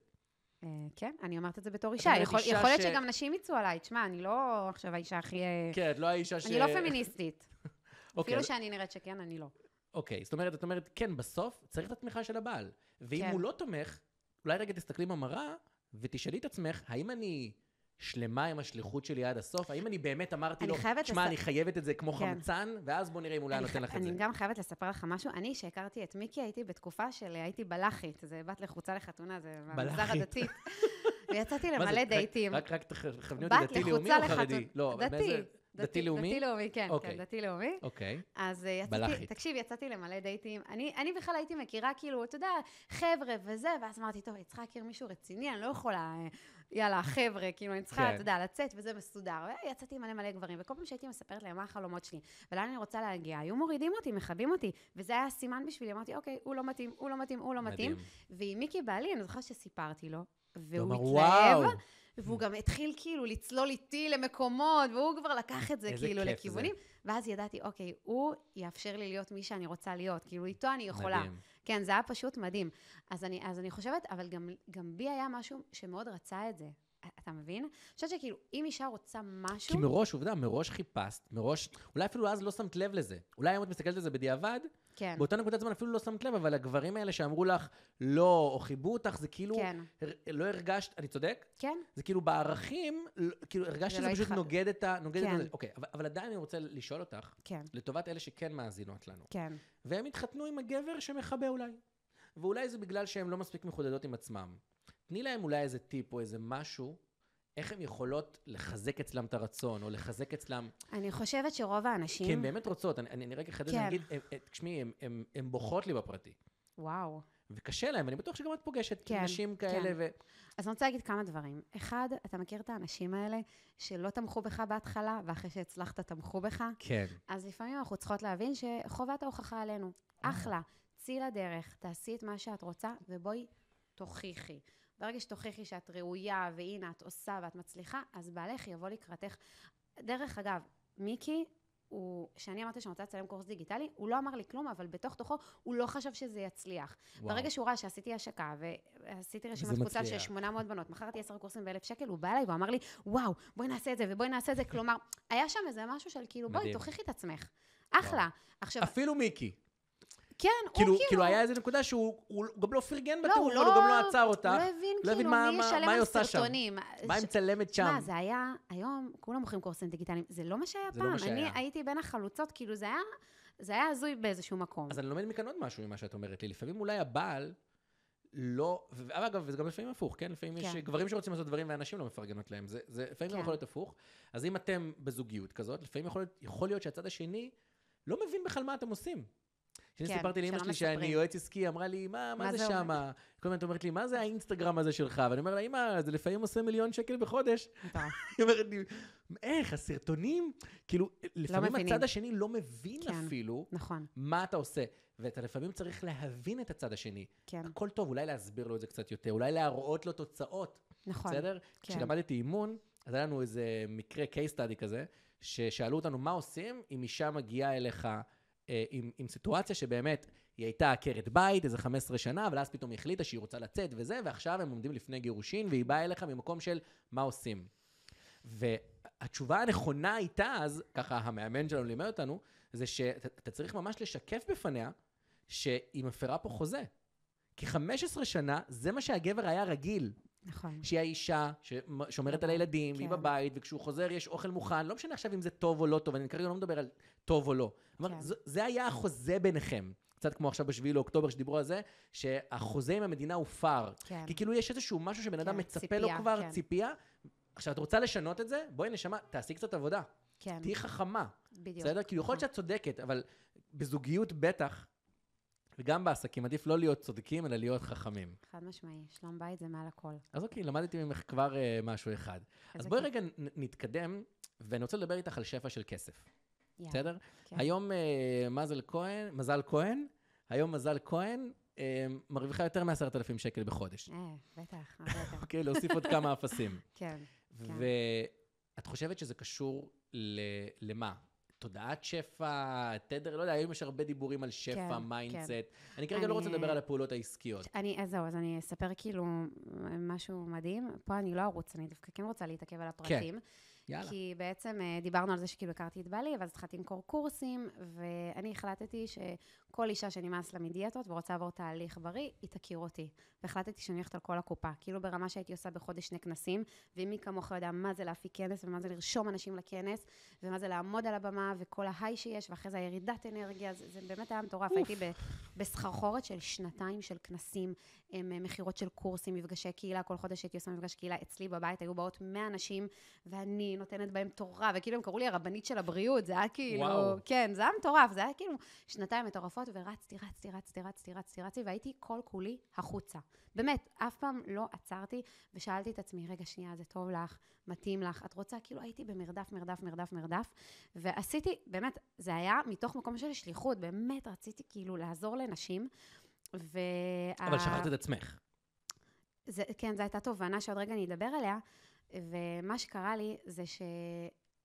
Speaker 2: אה, כן, אני אומרת את זה בתור אישה. יכול להיות שגם נשים יצאו עליי. תשמע, אני לא עכשיו האישה הכי... אה,
Speaker 1: כן, את לא האישה ש...
Speaker 2: אני לא פמיניסטית.
Speaker 1: אוקיי,
Speaker 2: אפילו שאני נראית שכן, אני לא.
Speaker 1: אוקיי, זאת אומרת, את אומרת, כן, בסוף צריך את התמיכה של הבעל. ואם
Speaker 2: כן.
Speaker 1: הוא לא תומך, אולי רגע תסתכלי במראה ותשאלי את עצמך, האם אני שלמה עם השליחות שלי עד הסוף? האם אני באמת אמרתי
Speaker 2: אני
Speaker 1: לו, שמע,
Speaker 2: לס-
Speaker 1: אני חייבת את זה כמו
Speaker 2: כן.
Speaker 1: חמצן, ואז בוא נראה אם אולי אני נותן
Speaker 2: ח-
Speaker 1: לך את זה.
Speaker 2: אני גם חייבת לספר לך משהו. אני, שהכרתי את מיקי, הייתי בתקופה של... הייתי בלחית. זה בת לחוצה לחתונה, זה
Speaker 1: בלחית.
Speaker 2: הדתי. ויצאתי למלא דייטים.
Speaker 1: רק, רק תכווני אותי,
Speaker 2: בת
Speaker 1: דתי לאומי
Speaker 2: לחוצה
Speaker 1: או חרדי? לא,
Speaker 2: דתי.
Speaker 1: מאיזה- דתי לאומי?
Speaker 2: דתי לאומי, כן,
Speaker 1: אוקיי.
Speaker 2: כן, דתי לאומי.
Speaker 1: אוקיי.
Speaker 2: אז אה, יצאתי,
Speaker 1: בלחית.
Speaker 2: תקשיב, יצאתי למלא דייטים. אני, אני בכלל הייתי מכירה, כאילו, אתה יודע, חבר'ה וזה, ואז אמרתי, טוב, אני צריכה להכיר מישהו רציני, אני לא יכולה, אה, יאללה, חבר'ה, כאילו, אני צריכה,
Speaker 1: כן.
Speaker 2: אתה יודע, לצאת, וזה מסודר. ויצאתי עם מלא מלא גברים, וכל פעם שהייתי מספרת להם מה החלומות שלי, ולאן אני רוצה להגיע, היו מורידים אותי, מכבים אותי, וזה היה סימן בשבילי, אמרתי, אוקיי, הוא לא מתאים, הוא לא מתאים, הוא לא מתאים.
Speaker 1: מדהים.
Speaker 2: ועם מיקי בעלי, אני זוכרת שסיפרתי לו, והוא התלהב,
Speaker 1: "וואו."
Speaker 2: והוא גם התחיל כאילו לצלול איתי למקומות, והוא כבר לקח את זה כאילו
Speaker 1: כיף זה.
Speaker 2: לכיוונים. ואז ידעתי, אוקיי, הוא יאפשר לי להיות מי שאני רוצה להיות, כאילו איתו אני יכולה.
Speaker 1: מדהים.
Speaker 2: כן, זה היה פשוט מדהים. אז אני, אז אני חושבת, אבל גם, גם בי היה משהו שמאוד רצה את זה. אתה מבין? אני חושבת שכאילו, אם אישה רוצה משהו...
Speaker 1: כי מראש, עובדה, מראש חיפשת, מראש, אולי אפילו אז לא שמת לב לזה. אולי היום את מסתכלת על זה בדיעבד,
Speaker 2: כן,
Speaker 1: באותה נקודת זמן אפילו לא שמת לב, אבל הגברים האלה שאמרו לך לא, או חיבו אותך, זה כאילו,
Speaker 2: כן,
Speaker 1: הר- לא הרגשת, אני צודק?
Speaker 2: כן,
Speaker 1: זה כאילו בערכים, כאילו הרגשת
Speaker 2: זה
Speaker 1: שזה
Speaker 2: לא
Speaker 1: פשוט
Speaker 2: התח-
Speaker 1: נוגד את ה... נוגד
Speaker 2: כן.
Speaker 1: את זה. אוקיי, אבל, אבל עדיין אני רוצה לשאול אותך,
Speaker 2: כן,
Speaker 1: לטובת אלה שכן מאזינות לנו,
Speaker 2: כן.
Speaker 1: והם התחתנו עם הגבר שמכבה אולי, ואולי זה בגלל שהם לא מספיק מחודדות עם עצמם. תני להם אולי איזה טיפ או איזה משהו, איך הן יכולות לחזק אצלם את הרצון, או לחזק אצלם...
Speaker 2: אני חושבת שרוב האנשים...
Speaker 1: כי הן באמת רוצות, אני, אני, אני רגע אחדד
Speaker 2: כן.
Speaker 1: אגיד, הם- הם- תשמעי, הן- בוכות לי בפרטי.
Speaker 2: וואו.
Speaker 1: וקשה להם, ואני בטוח שגם את פוגשת
Speaker 2: כן,
Speaker 1: נשים כאלה,
Speaker 2: כן.
Speaker 1: ו...
Speaker 2: אז אני רוצה להגיד כמה דברים. אחד, אתה מכיר את האנשים האלה שלא תמכו בך בהתחלה, ואחרי שהצלחת תמכו בך?
Speaker 1: כן.
Speaker 2: אז לפעמים אנחנו צריכות להבין שחובת ההוכחה עלינו.
Speaker 1: אה.
Speaker 2: אחלה, צאי לדרך, תעשי את מה שאת רוצה, ובואי תוכיחי. ברגע שתוכיחי שאת ראויה, והנה, את עושה ואת מצליחה, אז בעלך יבוא לקראתך. דרך אגב, מיקי, הוא, כשאני אמרתי שאני רוצה לצלם קורס דיגיטלי, הוא לא אמר לי כלום, אבל בתוך תוכו הוא לא חשב שזה יצליח.
Speaker 1: וואו.
Speaker 2: ברגע שהוא ראה שעשיתי השקה, ועשיתי רשימת קבוצה של
Speaker 1: מצליח.
Speaker 2: 800 בנות, מכרתי 10 קורסים ב-1,000 שקל, הוא בא אליי והוא אמר לי, וואו, בואי נעשה את זה ובואי נעשה את זה. כלומר, היה שם איזה משהו של כאילו, בואי. תוכיחי את עצמך. אחלה. עכשיו,
Speaker 1: אפילו מיקי.
Speaker 2: כן,
Speaker 1: כאילו,
Speaker 2: הוא
Speaker 1: כאילו היה איזה נקודה שהוא הוא גם לא פרגן
Speaker 2: לא,
Speaker 1: בתיאור,
Speaker 2: הוא
Speaker 1: אבל הוא גם לא עצר אותך.
Speaker 2: הוא לא הבין
Speaker 1: לא
Speaker 2: כאילו
Speaker 1: מה-
Speaker 2: מי
Speaker 1: מה-
Speaker 2: ישלם
Speaker 1: מה
Speaker 2: על. סרטונים.
Speaker 1: מה היא מצלמת שם?
Speaker 2: שמע, זה היה, היום כולם מוכרים קורסים דיגיטליים, זה לא מה שהיה
Speaker 1: זה לא
Speaker 2: פעם.
Speaker 1: מה.
Speaker 2: אני הייתי בין החלוצות, כאילו זה היה, זה היה הזוי באיזשהו מקום.
Speaker 1: אז אני לומד מכאן עוד משהו ממה שאת אומרת לי. לפעמים אולי הבעל לא, ואגב, וזה גם לפעמים הפוך, כן? לפעמים יש
Speaker 2: כן.
Speaker 1: גברים שרוצים לעשות דברים ואנשים לא מפרגנות להם. זה, זה לפעמים גם
Speaker 2: כן.
Speaker 1: יכול להיות הפוך. אז אם אתם בזוגיות כזאת, לפעמים יכול להיות, יכול להיות שהצד השני לא מבין בכלל מה אתם עושים. כשאני
Speaker 2: כן,
Speaker 1: סיפרתי לאמא שלי שאני. יועץ עסקי, אמרה לי, מה, מה
Speaker 2: מה
Speaker 1: זה
Speaker 2: זה אומר?"
Speaker 1: שמה? כל הזמן את אומרת לי, מה זה האינסטגרם הזה שלך? ואני אומר לה, אמא, זה לפעמים עושה מיליון שקל בחודש. היא אומרת לי, איך, הסרטונים? כאילו, לפעמים
Speaker 2: מבינים.
Speaker 1: הצד השני לא מבין
Speaker 2: כן.
Speaker 1: אפילו
Speaker 2: נכון,
Speaker 1: מה אתה עושה. ואתה לפעמים צריך להבין את הצד השני.
Speaker 2: כן,
Speaker 1: הכל טוב, אולי להסביר לו את זה קצת יותר, אולי להראות לו תוצאות,
Speaker 2: נכון.
Speaker 1: בסדר?
Speaker 2: כן.
Speaker 1: כשלמדתי אימון, אז היה לנו איזה מקרה case study כזה, ששאלו אותנו מה עושים אם אישה מגיעה אליך עם, עם סיטואציה שבאמת היא הייתה עקרת בית איזה 15 שנה, אבל אז פתאום היא החליטה שהיא רוצה לצאת וזה, ועכשיו הם עומדים לפני גירושין, והיא באה אליך ממקום של מה עושים. והתשובה הנכונה הייתה אז, ככה המאמן שלנו לימד אותנו, זה שאתה אתה צריך ממש לשקף בפניה שהיא מפרה פה חוזה. כי 15 שנה, זה מה שהגבר היה רגיל.
Speaker 2: נכון.
Speaker 1: שהיא האישה ששומרת על הילדים, והיא
Speaker 2: כן.
Speaker 1: בבית, וכשהוא חוזר יש אוכל מוכן, לא משנה עכשיו אם זה טוב או לא טוב, אני כרגע לא מדבר על טוב או לא. אבל
Speaker 2: כן.
Speaker 1: זה, זה היה החוזה ביניכם. קצת כמו עכשיו בשביעי לאוקטובר שדיברו על זה, שהחוזה עם המדינה הופר.
Speaker 2: כן.
Speaker 1: כי כאילו יש איזשהו משהו שבן אדם
Speaker 2: כן,
Speaker 1: מצפה לו
Speaker 2: ציפייה,
Speaker 1: כבר,
Speaker 2: כן.
Speaker 1: ציפייה. עכשיו, את רוצה לשנות את זה? בואי נשמה, תעשי קצת עבודה.
Speaker 2: כן,
Speaker 1: תהיי חכמה.
Speaker 2: בדיוק.
Speaker 1: בסדר? כאילו, יכול להיות
Speaker 2: נכון.
Speaker 1: שאת צודקת, אבל בזוגיות בטח, וגם בעסקים, עדיף לא להיות צודקים, אלא להיות חכמים.
Speaker 2: חד משמעי, שלום בית זה מעל הכל.
Speaker 1: אז אוקיי, למדתי ממך כבר אה, משהו אחד. אז בואי. רגע נתקדם, ואני רוצה לדבר איתך על שפע של כסף,
Speaker 2: יאללה.
Speaker 1: בסדר?
Speaker 2: כן.
Speaker 1: היום אה, מזל כהן, מזל כהן, היום מזל כהן אה, מרוויחה יותר מ-10,000 שקל בחודש.
Speaker 2: אה, בטח, הרבה יותר.
Speaker 1: אוקיי, להוסיף עוד כמה אפסים.
Speaker 2: כן. כן.
Speaker 1: ואת חושבת שזה קשור ל- למה? תודעת שפע, תדר, לא יודע, היום יש הרבה דיבורים על שפע,
Speaker 2: כן,
Speaker 1: mindset. אני כרגע לא
Speaker 2: אני-
Speaker 1: רוצה לדבר על הפעולות העסקיות.
Speaker 2: אני, אז זהו, אז אני אספר כאילו משהו מדהים. פה אני לא ארוץ, אני דווקא כן רוצה להתעכב על הפרטים.
Speaker 1: יאללה.
Speaker 2: כי בעצם אה, דיברנו על זה שכאילו הכרתי את בעלי, ואז התחלתי למכור קורסים, ואני החלטתי כל אישה שנמאס לה מדיאטות ורוצה לעבור תהליך בריא, היא תכיר אותי. והחלטתי שאני הולכת על כל הקופה. כאילו ברמה שהייתי עושה בחודש שני כנסים, ומי כמוך יודע מה זה להפיק כנס, ומה זה לרשום אנשים לכנס, ומה זה לעמוד על הבמה, וכל ההיי שיש, ואחרי זה הירידת אנרגיה, זה, זה באמת היה מטורף. הייתי בסחרחורת של שנתיים של כנסים, מכירות של קורסים, מפגשי קהילה, כל חודש הייתי עושה מפגש קהילה. אצלי בבית היו באות 100 אנשים, ואני נותנת בהם תורה, וכאילו הם קראו לי הרבנית של הבריאות, זה היה כאילו, וואו. כן, זה היה מטורף, זה היה כאילו שנתיים מטורפות, ורצתי, רצתי, רצתי, רצתי, רצתי, רצתי, והייתי כל כולי החוצה. באמת, אף פעם לא עצרתי ושאלתי את עצמי, רגע, שנייה, זה טוב לך, מתאים לך, את רוצה? כאילו הייתי במרדף, מרדף, מרדף, מרדף, ועשיתי, באמת, זה היה מתוך מקום של שליחות, באמת רציתי כאילו לעזור לנשים, ו...
Speaker 1: אבל שכחת את עצמך.
Speaker 2: זה, כן, זו הייתה תובנה שעוד רגע אני אדבר עליה, ומה שקרה לי זה ש...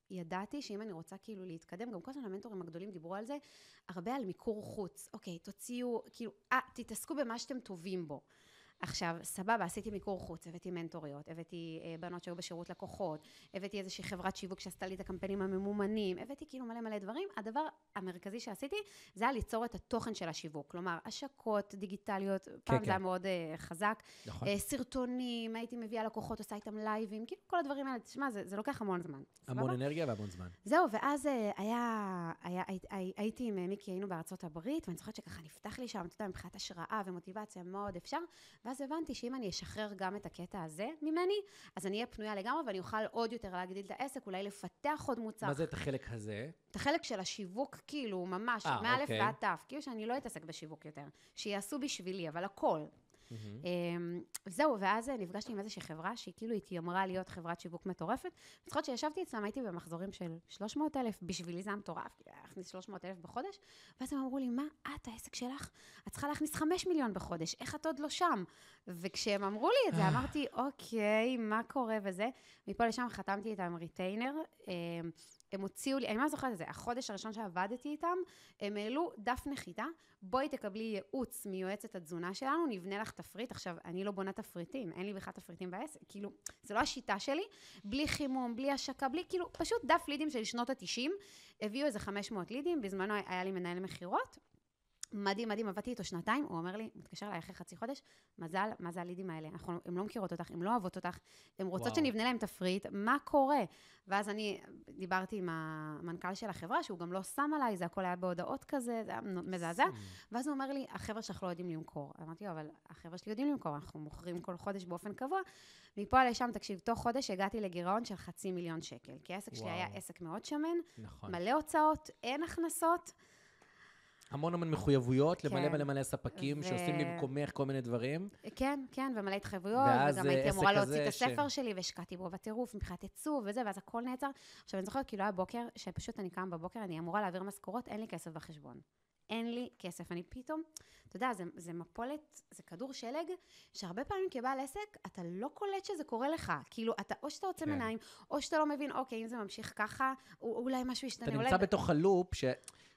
Speaker 2: ידעתי שאם אני רוצה כאילו להתקדם, גם כל הזמן המנטורים הגדולים דיברו על זה, הרבה על מיקור חוץ. אוקיי, תוציאו, כאילו, אה, תתעסקו במה שאתם טובים בו. עכשיו, סבבה, עשיתי מיקור חוץ, הבאתי מנטוריות, הבאתי אה, בנות שהיו בשירות לקוחות, הבאתי איזושהי חברת שיווק שעשתה לי את הקמפיינים הממומנים, הבאתי כאילו מלא מלא דברים. הדבר המרכזי שעשיתי, זה היה ליצור את התוכן של השיווק. כלומר, השקות דיגיטליות, כן, פעם כן. זה היה מאוד אה, חזק. נכון. אה, סרטונים, הייתי מביאה לקוחות, עושה איתם לייבים, כאילו כל הדברים האלה, תשמע, זה, זה לוקח המון זמן.
Speaker 1: המון סבבה? אנרגיה והמון זמן.
Speaker 2: זהו, ואז אה, היה, היה, הי, הי, הייתי עם מיקי, היינו בארצות הברית, ואני זוכרת שככה נפתח לי שם, אתה יודע, מבחינת השראה ומוטיבציה מאוד אפשר, ואז הבנתי שאם אני אשחרר גם את הקטע הזה ממני, אז אני אהיה פנויה לגמרי ואני אוכל עוד יותר להגדיל את העסק, אולי לפתח עוד מוצר.
Speaker 1: מה זה את החלק הזה?
Speaker 2: את החלק של השיווק, כאילו, ממש, מאלף אוקיי. ועד תף. כאילו שאני לא אתעסק בשיווק יותר. שיעשו בשבילי, אבל הכל. Mm-hmm. זהו, ואז נפגשתי עם איזושהי חברה שהיא כאילו התיימרה להיות חברת שיווק מטורפת. אני זוכרת שישבתי אצלם, הייתי במחזורים של 300 אלף, בשבילי זה היה מטורף, להכניס 300 אלף בחודש, ואז הם אמרו לי, מה את, העסק שלך? את צריכה להכניס 5 מיליון בחודש, איך את עוד לא שם? וכשהם אמרו לי את זה, אמרתי, אוקיי, מה קורה וזה? מפה לשם חתמתי איתם retainer. הם הוציאו לי, אני ממש זוכרת את זה, החודש הראשון שעבדתי איתם, הם העלו דף נחיתה, בואי תקבלי ייעוץ מיועצת התזונה שלנו, נבנה לך תפריט. עכשיו, אני לא בונה תפריטים, אין לי בכלל תפריטים בעסק, כאילו, זה לא השיטה שלי, בלי חימום, בלי השקה, בלי, כאילו, פשוט דף לידים של שנות ה-90, הביאו איזה 500 לידים, בזמנו היה לי מנהל מכירות, מדהים, מדהים, עבדתי איתו שנתיים, הוא אומר לי, מתקשר אליי אחרי חצי חודש, מזל, מה זה הלידים האלה? אנחנו, הן לא מכירות אותך, הן לא אוהבות אותך, הן רוצות וואו. שנבנה להם תפריט, מה קורה? ואז אני דיברתי עם המנכ"ל של החברה, שהוא גם לא שם עליי, זה הכל היה בהודעות כזה, זה היה מזעזע, ואז הוא אומר לי, החבר'ה שלך לא יודעים למכור. אמרתי לו, אבל החבר'ה שלי יודעים למכור, אנחנו מוכרים כל חודש באופן קבוע. מפה לשם, תקשיב, תוך חודש הגעתי לגירעון של חצי מיליון שקל, כי העסק וואו. שלי היה עסק מאוד שמן, נכון. מלא הוצאות, אין הכנסות.
Speaker 1: המון המון מחויבויות כן. למלא מלא מלא ספקים ו... שעושים במקומך כל מיני דברים.
Speaker 2: כן, כן, ומלא התחייבויות, וגם הייתי אמורה להוציא את הספר ש... שלי, והשקעתי בו בטירוף מבחינת עיצוב וזה, ואז הכל נעצר. עכשיו, אני זוכרת, כאילו היה בוקר, שפשוט אני קמה בבוקר, אני אמורה להעביר משכורות, אין לי כסף בחשבון. אין לי כסף. אני פתאום, אתה יודע, זה, זה מפולת, זה כדור שלג, שהרבה פעמים כבעל עסק, אתה לא קולט שזה קורה לך. כאילו, אתה, או שאתה עוצם כן. עיניים, או שאתה לא מבין, אוקיי, אם זה ממשיך ככה, אולי משהו ישתנה.
Speaker 1: אתה נמצא בתוך הלופ, ש...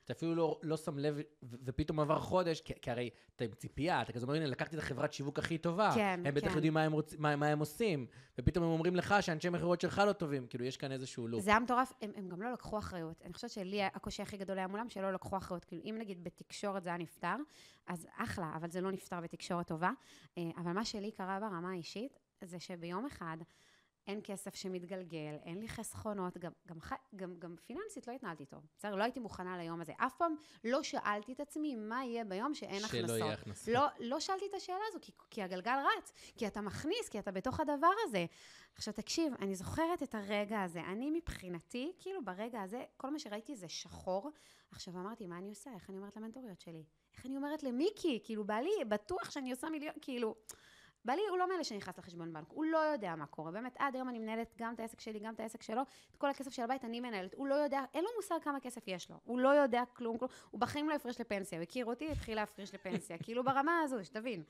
Speaker 1: אתה אפילו לא, לא שם לב, ופתאום עבר חודש, כי, כי הרי אתה עם ציפייה, אתה כזה אומר, הנה, לקחתי את החברת שיווק הכי טובה, כן, הם בטח כן. יודעים מה הם, רוצ, מה, מה הם עושים, ופתאום הם אומרים לך שאנשי מכירות שלך לא טובים, כאילו, יש כאן איזשהו לופ.
Speaker 2: זה היה מטורף, הם, הם גם לא לקחו אחריות. אני חושבת שלי הקושי הכי גדול היה מולם, שלא לקחו אחריות. כאילו, אם נגיד בתקשורת זה היה נפתר, אז אחלה, אבל זה לא נפתר בתקשורת טובה. אה, אבל מה שלי קרה ברמה האישית, זה שביום אחד, אין כסף שמתגלגל, אין לי חסכונות, גם, גם, גם, גם פיננסית לא התנהלתי טוב. בסדר, לא הייתי מוכנה ליום הזה. אף פעם לא שאלתי את עצמי מה יהיה ביום שאין הכנסות. שלא יהיה הכנסות. לא, לא שאלתי את השאלה הזו, כי, כי הגלגל רץ, כי אתה מכניס, כי אתה בתוך הדבר הזה. עכשיו תקשיב, אני זוכרת את הרגע הזה. אני מבחינתי, כאילו ברגע הזה, כל מה שראיתי זה שחור. עכשיו אמרתי, מה אני עושה? איך אני אומרת למנטוריות שלי? איך אני אומרת למיקי? כאילו, בעלי בטוח שאני עושה מיליון, כאילו... בעלי הוא לא מאלה שנכנס לחשבון בנק, הוא לא יודע מה קורה. באמת, עד היום אני מנהלת גם את העסק שלי, גם את העסק שלו, את כל הכסף של הבית אני מנהלת. הוא לא יודע, אין לו מושג כמה כסף יש לו. הוא לא יודע כלום, כלום. הוא בחיים לא הפריש לפנסיה. הוא הכיר אותי, התחיל להפריש לפנסיה. כאילו ברמה הזו, שתבין.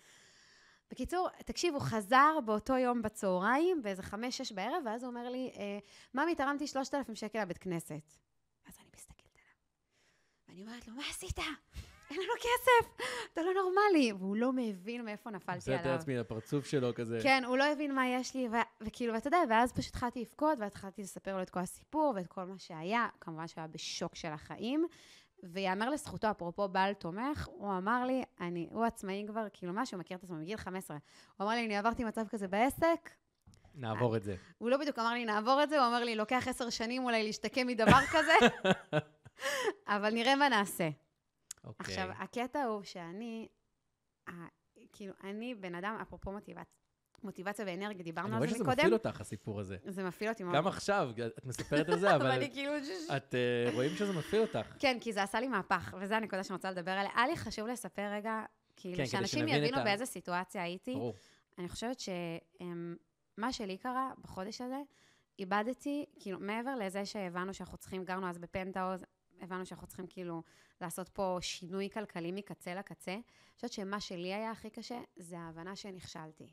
Speaker 2: בקיצור, תקשיב, הוא חזר באותו יום בצהריים, באיזה חמש-שש בערב, ואז הוא אומר לי, אה, ממי, תרמתי שלושת אלפים שקל לבית כנסת. ואז אני מסתכלת עליו, ואני אומרת לו, מה עשית? אין לנו כסף, אתה לא נורמלי. והוא לא מבין מאיפה נפלתי עליו.
Speaker 1: זה את עצמי לפרצוף שלו כזה.
Speaker 2: כן, הוא לא הבין מה יש לי, וכאילו, ואתה יודע, ואז פשוט התחלתי לבכות, והתחלתי לספר לו את כל הסיפור ואת כל מה שהיה. כמובן שהוא היה בשוק של החיים. ויאמר לזכותו, אפרופו בעל תומך, הוא אמר לי, אני, הוא עצמאי כבר, כאילו משהו, מכיר את עצמו מגיל 15. הוא אמר לי, אני עברתי מצב כזה בעסק,
Speaker 1: נעבור את זה.
Speaker 2: הוא לא בדיוק אמר לי, נעבור את זה, הוא אמר לי, לוקח עשר שנים אולי להשתקם מדבר כזה, אבל נראה מה נעשה.
Speaker 1: אוקיי.
Speaker 2: עכשיו, הקטע הוא שאני, ה- כאילו, אני בן אדם, אפרופו מוטיבציה, מוטיבציה ואנרגיה,
Speaker 1: אני
Speaker 2: דיברנו
Speaker 1: רואה
Speaker 2: על זה
Speaker 1: שזה
Speaker 2: מקודם.
Speaker 1: מפעיל אותך, הסיפור הזה.
Speaker 2: זה מפעיל אותי מאוד.
Speaker 1: גם עכשיו, את מספרת על זה, אבל
Speaker 2: אני כאילו...
Speaker 1: את אה, רואים שזה מפעיל אותך.
Speaker 2: כן, כי זה עשה לי מהפך, וזו הנקודה שאני רוצה לדבר עליה. היה לי חשוב לספר רגע, כאילו,
Speaker 1: כן,
Speaker 2: שאנשים יבינו באיזה סיטואציה הייתי.
Speaker 1: ברור.
Speaker 2: אני חושבת שמה שלי קרה בחודש הזה, איבדתי, כאילו, מעבר לזה שהבנו שאנחנו צריכים, גרנו אז בפנטהאוז, הבנו שאנחנו צריכים כאילו לעשות פה שינוי כלכלי מקצה לקצה. אני חושבת שמה שלי היה הכי קשה, זה ההבנה שנכשלתי.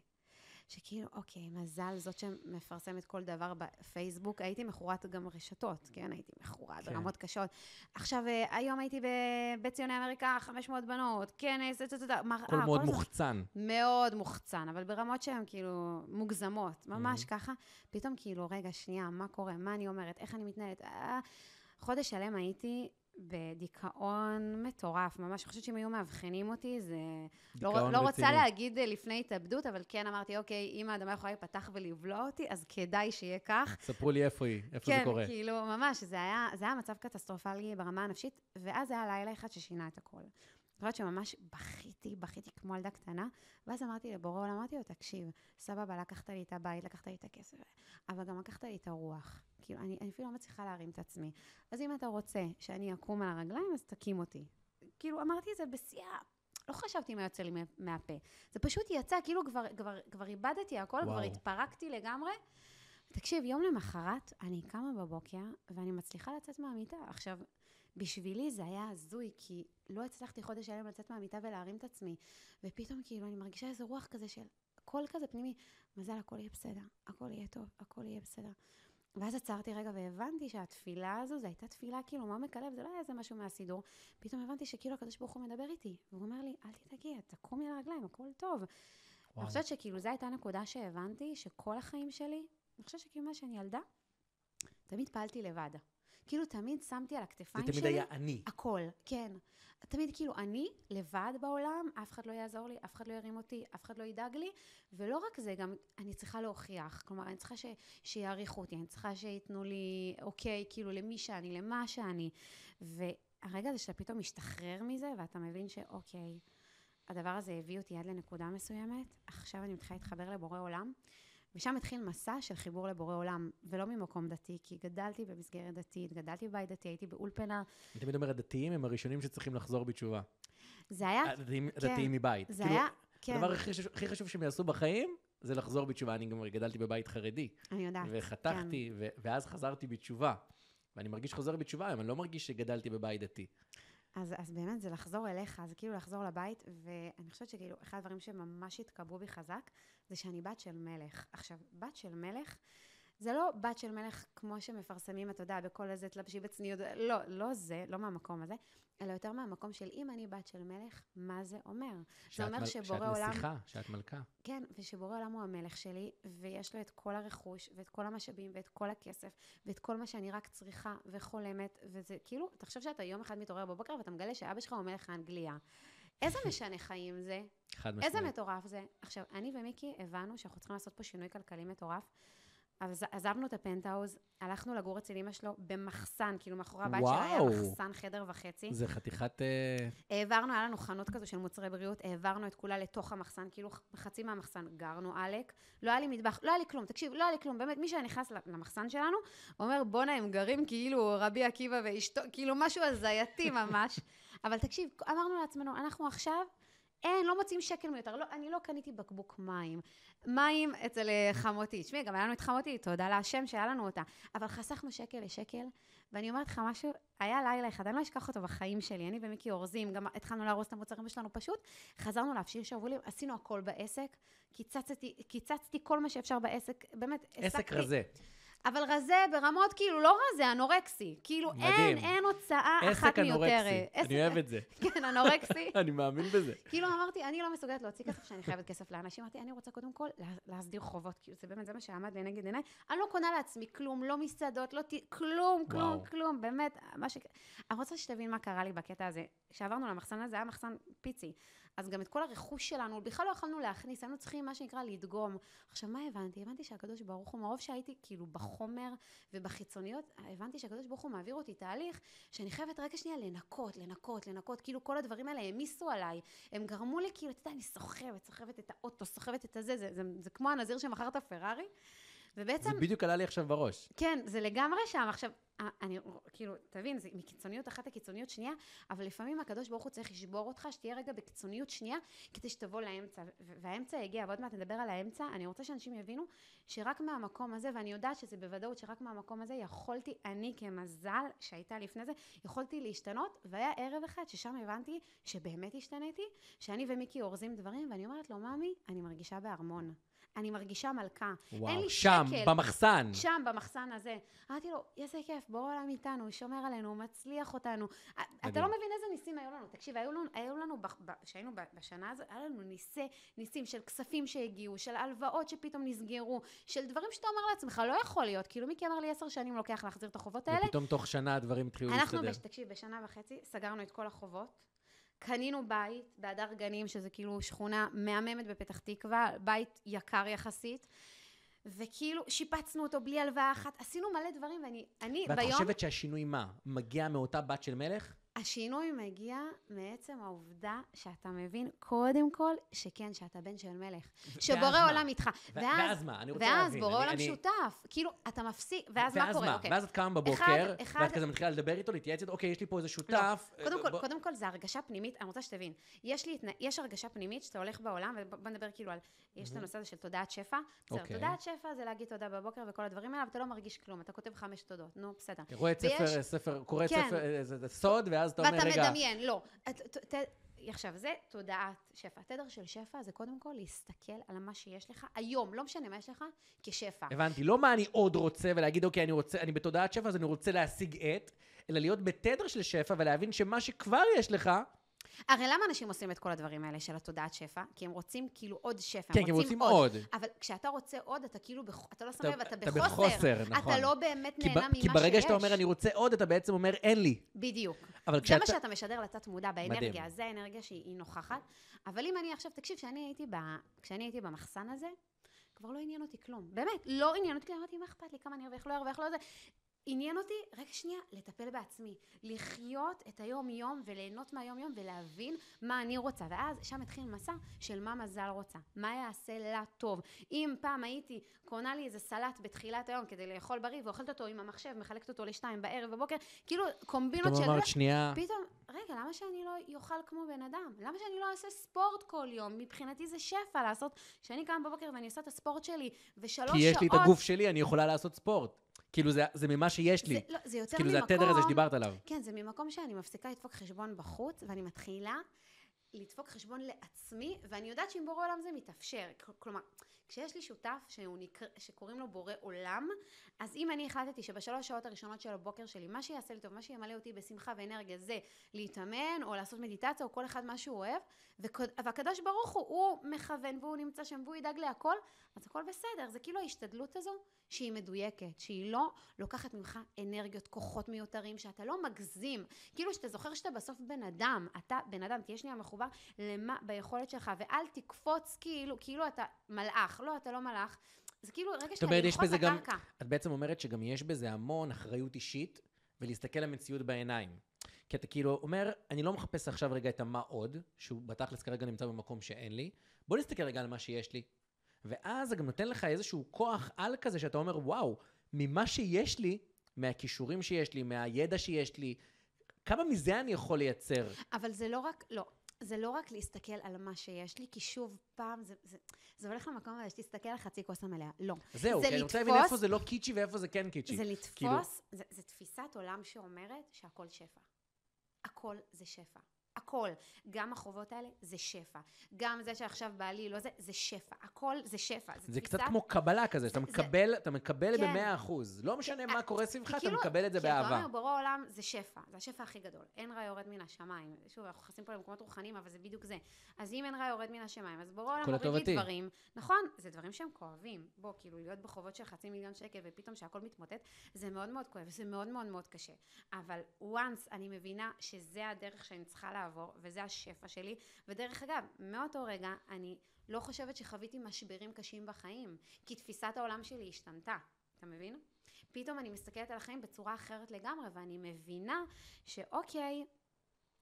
Speaker 2: שכאילו, אוקיי, מזל זאת שמפרסמת כל דבר בפייסבוק. הייתי מכורת גם רשתות, כן? הייתי מכורה
Speaker 1: כן.
Speaker 2: ברמות קשות. עכשיו, אה, היום הייתי בבית ציוני אמריקה, 500 בנות, כנס, זה, זה, זה,
Speaker 1: הכל מאוד
Speaker 2: זה.
Speaker 1: מוחצן.
Speaker 2: מאוד מוחצן, אבל ברמות שהן כאילו מוגזמות, ממש
Speaker 1: Mhm.
Speaker 2: ככה. פתאום כאילו, רגע, שנייה, מה קורה? מה אני אומרת? איך אני מתנהלת? אה, חודש שלם הייתי בדיכאון מטורף, ממש. אני חושבת שאם היו מאבחנים אותי, זה... לא, לא רוצה. להגיד אה, לפני התאבדות, אבל כן אמרתי, אוקיי, אם האדמה יכולה להיפתח ולבלוע אותי, אז כדאי שיהיה כך.
Speaker 1: ספרו לי איפה היא, איפה
Speaker 2: כן,
Speaker 1: זה קורה.
Speaker 2: כאילו, ממש, זה היה, זה היה מצב קטסטרופלי ברמה הנפשית, ואז היה לילה אחד ששינה את הכל. חושבת שממש בכיתי, בכיתי כמו ילדה קטנה, ואז אמרתי לבורא עולם, אמרתי לו, תקשיב, סבבה, לקחת לי את הבית, לקחת לי את הכסף, אבל גם לקחת לי את הרוח. כאילו, אני, אני אפילו לא מצליחה להרים את עצמי. אז אם אתה רוצה שאני אקום על הרגליים, אז תקים אותי. כאילו, אמרתי את זה בשיא ה... לא חשבתי מה יוצא לי מה- מהפה. זה פשוט יצא, כאילו כבר, כבר, כבר איבדתי הכל, כבר
Speaker 1: וואו.
Speaker 2: התפרקתי לגמרי. תקשיב, יום למחרת, אני קמה בבוקר, ואני מצליחה לצאת מהמיטה. עכשיו, בשבילי זה היה הזוי, כי לא הצלחתי חודש שלם לצאת מהמיטה ולהרים את עצמי. ופתאום כאילו אני מרגישה איזה רוח כזה של קול כזה פנימי, מזל, הכל יהיה בסדר, הכל יהיה טוב, הכל יהיה בסדר. ואז עצרתי רגע והבנתי שהתפילה הזו, זו הייתה תפילה כאילו מעומק הלב, זה לא היה איזה משהו מהסידור. פתאום הבנתי שכאילו הקדוש ברוך הוא מדבר איתי, והוא אומר לי, אל תדאגי, תקומי על הרגליים, הכל טוב. אני חושבת שכאילו זו הייתה נקודה שהבנתי שכל החיים שלי, אני חושבת שכאילו מאז שאני ילדה, תמיד פעלתי לבד. כאילו תמיד שמתי על
Speaker 1: זה
Speaker 2: הכתפיים
Speaker 1: תמיד
Speaker 2: שלי
Speaker 1: היה אני.
Speaker 2: הכל, כן. תמיד כאילו אני לבד בעולם, אף אחד לא יעזור לי, אף אחד לא ירים אותי, אף אחד לא ידאג לי, ולא רק זה, גם אני צריכה להוכיח. כלומר, אני צריכה ש, שיעריכו אותי, אני צריכה שייתנו לי אוקיי, כאילו למי שאני, למה שאני. והרגע הזה שאתה פתאום משתחרר מזה, ואתה מבין שאוקיי, הדבר הזה הביא אותי עד לנקודה מסוימת, עכשיו אני מתחילה להתחבר לבורא עולם. ושם התחיל מסע של חיבור לבורא עולם, ולא ממקום דתי, כי גדלתי במסגרת דתית, גדלתי בבית דתי, הייתי באולפנה.
Speaker 1: אני תמיד אומר, הדתיים הם הראשונים שצריכים לחזור בתשובה.
Speaker 2: זה היה,
Speaker 1: הדתיים
Speaker 2: כן.
Speaker 1: הדתיים מבית.
Speaker 2: זה
Speaker 1: כאילו,
Speaker 2: היה, כן,
Speaker 1: הדבר הכי הכי חשוב שהם יעשו בחיים, זה לחזור בתשובה. אני גם גדלתי בבית חרדי,
Speaker 2: אני יודעת.
Speaker 1: וחתכתי, ו- ואז חזרתי בתשובה. ואני מרגיש חוזר בתשובה היום, אני לא מרגיש שגדלתי בבית דתי.
Speaker 2: אז, אז באמת זה לחזור אליך, זה כאילו לחזור לבית, ואני חושבת שכאילו אחד הדברים שממש התקבעו בי חזק, זה שאני בת של מלך. עכשיו, בת של מלך, זה לא בת של מלך כמו שמפרסמים, אתה יודע, בכל איזה תלבשי בצניעות, לא, לא זה, לא מהמקום הזה, אלא יותר מהמקום של אם אני בת של מלך, מה זה אומר?
Speaker 1: שאת
Speaker 2: אומר
Speaker 1: מל-
Speaker 2: שבורא
Speaker 1: שאת
Speaker 2: עולם-
Speaker 1: נסיכה, שאת מלכה.
Speaker 2: כן, ושבורא עולם הוא המלך שלי, ויש לו את כל הרכוש, ואת כל המשאבים, ואת כל הכסף, ואת כל מה שאני רק צריכה וחולמת, וזה כאילו, תחשוב שאתה יום אחד מתעורר בבוקר ואתה מגלה שאבא שלך הוא מלך האנגליה. איזה משנה חיים זה?
Speaker 1: חד
Speaker 2: איזה
Speaker 1: משמעית.
Speaker 2: מטורף זה? עכשיו, אני ומיקי הבנו שאנחנו צריכים לעשות פה שינוי כלכלי מטורף. אז עזבנו את הפנטהאוז, הלכנו לגור אצל אמא שלו במחסן, כאילו מאחורי הבית שלה היה. מחסן חדר וחצי.
Speaker 1: זה חתיכת... אה,
Speaker 2: העברנו, היה לנו חנות כזו של מוצרי בריאות, העברנו את כולה לתוך המחסן, כאילו חצי מהמחסן גרנו עלק, לא היה לי מטבח, לא היה לי כלום, תקשיב, לא היה לי כלום, באמת, מי שהיה נכנס למחסן שלנו, אומר, בואנה, הם גרים כאילו רבי עקיבא ואשתו, כאילו משהו הזייתי ממש. אבל תקשיב, אמרנו לעצמנו, אנחנו עכשיו, אין, לא מוצאים שקל מיותר, לא, אני לא קניתי בקבוק מים. מים אצל אה, חמותי, תשמעי, גם היה לנו את חמותי, תודה להשם שהיה לנו אותה, אבל חסכנו שקל לשקל, ואני אומרת לך משהו, היה לילה אחד, אני לא אשכח אותו בחיים שלי, אני ומיקי אורזים, גם התחלנו לארוז את המוצרים שלנו פשוט, חזרנו להפשיר שרוולים, עשינו הכל בעסק, קיצצתי, קיצצתי כל מה שאפשר בעסק, באמת,
Speaker 1: עסק
Speaker 2: הסקתי-
Speaker 1: רזה.
Speaker 2: אבל רזה ברמות כאילו לא רזה, אנורקסי. כאילו אין,
Speaker 1: מדהים.
Speaker 2: אין הוצאה
Speaker 1: עסק
Speaker 2: אחת
Speaker 1: אנורקסי.
Speaker 2: מיותרת. עסק-
Speaker 1: אני אוהב את זה.
Speaker 2: כן, אנורקסי.
Speaker 1: אני מאמין בזה.
Speaker 2: כאילו אמרתי, אני לא מסוגלת להוציא כסף שאני חייבת כסף לאנשים. אמרתי, אני רוצה קודם כל לה- להסדיר חובות. כאילו, זה באמת, זה מה שעמד לנגד עיניי. אני לא קונה לעצמי כלום, לא מסעדות, לא ט... כלום, כלום,
Speaker 1: וואו.
Speaker 2: כלום, באמת, מה ש... אני רוצה שתבין מה קרה לי בקטע הזה. כשעברנו למחסן הזה, היה מחסן פיצי. אז גם את כל הרכוש שלנו, בכלל לא יכולנו להכניס, היינו צריכים, מה שנקרא, לדגום. עכשיו, מה הבנתי? הבנתי שהקדוש ברוך הוא, מרוב שהייתי כאילו בחומר ובחיצוניות, הבנתי שהקדוש ברוך הוא מעביר אותי תהליך שאני חייבת רגע שנייה לנקות, לנקות, לנקות, כאילו כל הדברים האלה העמיסו עליי. הם גרמו לי, כאילו, אתה יודע, אני סוחבת, סוחבת את האוטו, סוחבת את הזה, זה, זה, זה כמו הנזיר שמכר את הפרארי. ובעצם,
Speaker 1: זה בדיוק עלה לי עכשיו בראש.
Speaker 2: כן, זה לגמרי שם. עכשיו, אני, כאילו, תבין, זה מקיצוניות אחת לקיצוניות שנייה, אבל לפעמים הקדוש ברוך הוא צריך לשבור אותך, שתהיה רגע בקיצוניות שנייה, כדי שתבוא לאמצע. והאמצע יגיע, ועוד מעט נדבר על האמצע. אני רוצה שאנשים יבינו שרק מהמקום הזה, ואני יודעת שזה בוודאות שרק מהמקום הזה, יכולתי, אני כמזל שהייתה לפני זה, יכולתי להשתנות, והיה ערב אחד ששם הבנתי שבאמת השתניתי, שאני ומיקי אורזים דברים, ואני אומרת לו, ממי, אני מרגישה בארמון. אני מרגישה מלכה. אין
Speaker 1: וואו,
Speaker 2: לי
Speaker 1: שם,
Speaker 2: שקל.
Speaker 1: במחסן.
Speaker 2: שם, במחסן הזה. אמרתי לו, איזה כיף, בורא עולם איתנו, הוא שומר עלינו, הוא מצליח אותנו. אתה
Speaker 1: מדהים.
Speaker 2: לא מבין איזה ניסים היו לנו. תקשיב, היו לנו, היו לנו כשהיינו בשנה הזאת, היה לנו ניסי, ניסים של כספים שהגיעו, של הלוואות שפתאום נסגרו, של דברים שאתה אומר לעצמך, לא יכול להיות. כאילו, מיקי אמר לי עשר שנים לוקח להחזיר את החובות האלה.
Speaker 1: ופתאום תוך שנה הדברים התחילו
Speaker 2: אנחנו,
Speaker 1: להסתדר.
Speaker 2: בש, תקשיב, בשנה וחצי סגרנו את כל החובות. קנינו בית בהדר גנים, שזה כאילו שכונה מהממת בפתח תקווה, בית יקר יחסית. וכאילו שיפצנו אותו בלי הלוואה אחת, עשינו מלא דברים, ואני אני
Speaker 1: ואת
Speaker 2: ביום...
Speaker 1: חושבת שהשינוי מה? מגיע מאותה בת של מלך?
Speaker 2: השינוי מגיע מעצם העובדה שאתה מבין, קודם כל, שכן, שאתה בן של מלך.
Speaker 1: ואז
Speaker 2: שבורא
Speaker 1: מה?
Speaker 2: עולם איתך.
Speaker 1: ו- ואז מה? אני רוצה
Speaker 2: ואז
Speaker 1: להבין.
Speaker 2: בורא
Speaker 1: אני-
Speaker 2: עולם
Speaker 1: אני-
Speaker 2: שותף. כאילו, אתה מפסיק, ואז מה קורה? אוקיי.
Speaker 1: ואז את קמה בבוקר,
Speaker 2: אחד- אחד-
Speaker 1: ואת כזה מתחילה לדבר איתו, להתייעץ איתו, אוקיי, יש לי פה איזה
Speaker 2: לא,
Speaker 1: שותף.
Speaker 2: קודם
Speaker 1: אה,
Speaker 2: כל,
Speaker 1: בוא-
Speaker 2: קודם כל זה הרגשה פנימית, אני רוצה שתבין. יש לי, יש הרגשה פנימית שאתה הולך בעולם, ובוא נדבר כאילו על, יש את הנושא הזה של תודעת שפע. בסדר,
Speaker 1: אוקיי.
Speaker 2: תודעת שפע זה להגיד תודה בבוקר וכל הדברים האלה, אבל אתה לא מרגיש כלום, אתה כותב חמש תודות, נו, בסדר. ויש-
Speaker 1: ספר, ספר, קורא
Speaker 2: כן.
Speaker 1: ספר, אה, זה- זה סוד, ואז אתה אומר,
Speaker 2: ואתה
Speaker 1: רגע,
Speaker 2: מדמיין, לא. עכשיו, זה תודעת שפע. התדר של שפע זה קודם כל להסתכל על מה שיש לך היום, לא משנה מה יש לך, כשפע.
Speaker 1: הבנתי, לא מה אני עוד רוצה, ולהגיד, אוקיי, אני רוצה, אני בתודעת שפע, אז אני רוצה להשיג את, אלא להיות בתדר של שפע, ולהבין שמה שכבר יש לך,
Speaker 2: הרי למה אנשים עושים את כל הדברים האלה של התודעת שפע? כי הם רוצים כאילו עוד שפע,
Speaker 1: כן, הם רוצים עוד.
Speaker 2: אבל כשאתה רוצה עוד, אתה כאילו, בח... אתה לא שם
Speaker 1: אתה-
Speaker 2: לב, אתה
Speaker 1: אתה
Speaker 2: בחוסר.
Speaker 1: בחוסר, נכון.
Speaker 2: אתה לא באמת נהנה
Speaker 1: ב,
Speaker 2: ממה
Speaker 1: כי ברגע
Speaker 2: שיש.
Speaker 1: שאתה אומר, אני רוצה עוד, אתה בעצם אומר, אין לי.
Speaker 2: בדיוק.
Speaker 1: אבל
Speaker 2: זה
Speaker 1: כשאתה...
Speaker 2: מה שאתה משדר לתת מודע באנרגיה,
Speaker 1: מדהים.
Speaker 2: זה האנרגיה שהיא נוכחת. אבל אם אני עכשיו, תקשיב, כשאני הייתי, ב... כשאני הייתי במחסן הזה, כבר לא עניין אותי כלום. באמת, לא עניין אותי, אמרתי, מה אכפת לי, כמה אני ארוויח, לא ארוויח, לא זה. עניין אותי, רגע שנייה, לטפל בעצמי. לחיות את היום-יום וליהנות מהיום-יום ולהבין מה אני רוצה. ואז שם התחיל מסע של מה מזל רוצה. מה יעשה לה טוב. אם פעם הייתי קונה לי איזה סלט בתחילת היום כדי לאכול בריא ואוכלת אותו עם המחשב, מחלקת אותו לשתיים בערב בבוקר, כאילו קומבינות
Speaker 1: פתאום
Speaker 2: של...
Speaker 1: אמרת, שנייה,
Speaker 2: פתאום, רגע, למה שאני לא אוכל כמו בן אדם? למה שאני לא אעשה ספורט כל יום? מבחינתי זה שפע לעשות, שאני קמה בבוקר ואני עושה את הספורט שלי, ושלוש
Speaker 1: כי
Speaker 2: שעות...
Speaker 1: יש לי את הגוף שלי, אני יכולה לעשות ספורט. כאילו, זה, זה ממה שיש לי.
Speaker 2: זה, לא, זה יותר
Speaker 1: כאילו, זה
Speaker 2: ממקום...
Speaker 1: התדר הזה שדיברת עליו.
Speaker 2: כן, זה ממקום שאני מפסיקה לדפוק חשבון בחוץ, ואני מתחילה לדפוק חשבון לעצמי, ואני יודעת שעם בורא עולם זה מתאפשר. כל- כלומר, כשיש לי שותף נקרא, שקוראים לו בורא עולם, אז אם אני החלטתי שבשלוש שעות הראשונות של הבוקר שלי, מה שיעשה לי טוב, מה שימלא אותי בשמחה ואנרגיה זה להתאמן, או לעשות מדיטציה, או כל אחד מה שהוא אוהב, וכוד- והקדוש ברוך הוא, הוא מכוון והוא נמצא שם והוא ידאג להכל, אז הכל בסדר. זה כאילו ההשתדלות הזו שהיא מדויקת, שהיא לא לוקחת ממך אנרגיות, כוחות מיותרים, שאתה לא מגזים. כאילו שאתה זוכר שאתה בסוף בן אדם, אתה בן אדם, תהיה שנייה מחובר למה ביכולת שלך, ואל תקפוץ כאילו, כאילו אתה מלאך. לא, אתה לא מלאך. זה כאילו רגע שאתה ללחוץ
Speaker 1: גם-
Speaker 2: לקרקע.
Speaker 1: את בעצם אומרת שגם יש בזה המון אחריות אישית, ולהסתכל למציאות בעיניים. כי אתה כאילו אומר, אני לא מחפש עכשיו רגע את המה עוד, שהוא בתכלס כרגע נמצא במקום שאין לי, בוא נסתכל רגע על מה שיש לי. ואז זה גם נותן לך איזשהו כוח על כזה, שאתה אומר, וואו, ממה שיש לי, מהכישורים שיש לי, מהידע שיש לי, כמה מזה אני יכול לייצר?
Speaker 2: אבל זה לא רק, לא. זה לא רק להסתכל על מה שיש לי, כי שוב, פעם, זה, זה, זה הולך למקום הזה שתסתכל על חצי כוס המלאה. לא.
Speaker 1: זהו,
Speaker 2: זה
Speaker 1: כי אני רוצה להבין
Speaker 2: לתפוס-
Speaker 1: איפה זה לא קיצ'י ואיפה זה כן קיצ'י.
Speaker 2: זה לתפוס,
Speaker 1: כאילו-
Speaker 2: זה, זה תפיסת עולם שאומרת שהכל שפע. הכל זה שפע. הכל. גם החובות האלה זה שפע. גם זה שעכשיו בעלי לא זה, זה שפע. הכל זה שפע.
Speaker 1: זה קצת כמו קבלה כזה, שאתה
Speaker 2: זה-
Speaker 1: מקבל, אתה מקבל
Speaker 2: כן.
Speaker 1: במאה אחוז. לא משנה מה קורה סביבך, אתה
Speaker 2: כאילו-
Speaker 1: מקבל את זה
Speaker 2: אתה
Speaker 1: באהבה.
Speaker 2: אומר, בורא עולם זה שפע, זה השפע הכי גדול. אין רע יורד מן השמיים. שוב, אנחנו נכנסים פה למקומות רוחניים, אבל זה בדיוק זה. אז אם אין רע יורד מן השמיים, אז בורא עולם מוריד לי. דברים. נכון, זה דברים שהם כואבים. בוא, כאילו, להיות בחובות של חצי מיליון שקל ופתאום שהכל מתמוטט, זה מאוד מאוד כואב, זה מאוד מאוד מאוד קשה. אבל once אני מבינה שזה הדרך שאני צריכה לעבור, וזה השפע שלי, ודרך אגב, מאותו רגע אני לא חושבת שחוויתי משברים קשים בחיים, כי תפיסת העולם שלי השתנתה. אתה מבין? פתאום אני מסתכלת על החיים בצורה אחרת לגמרי, ואני מבינה שאוקיי,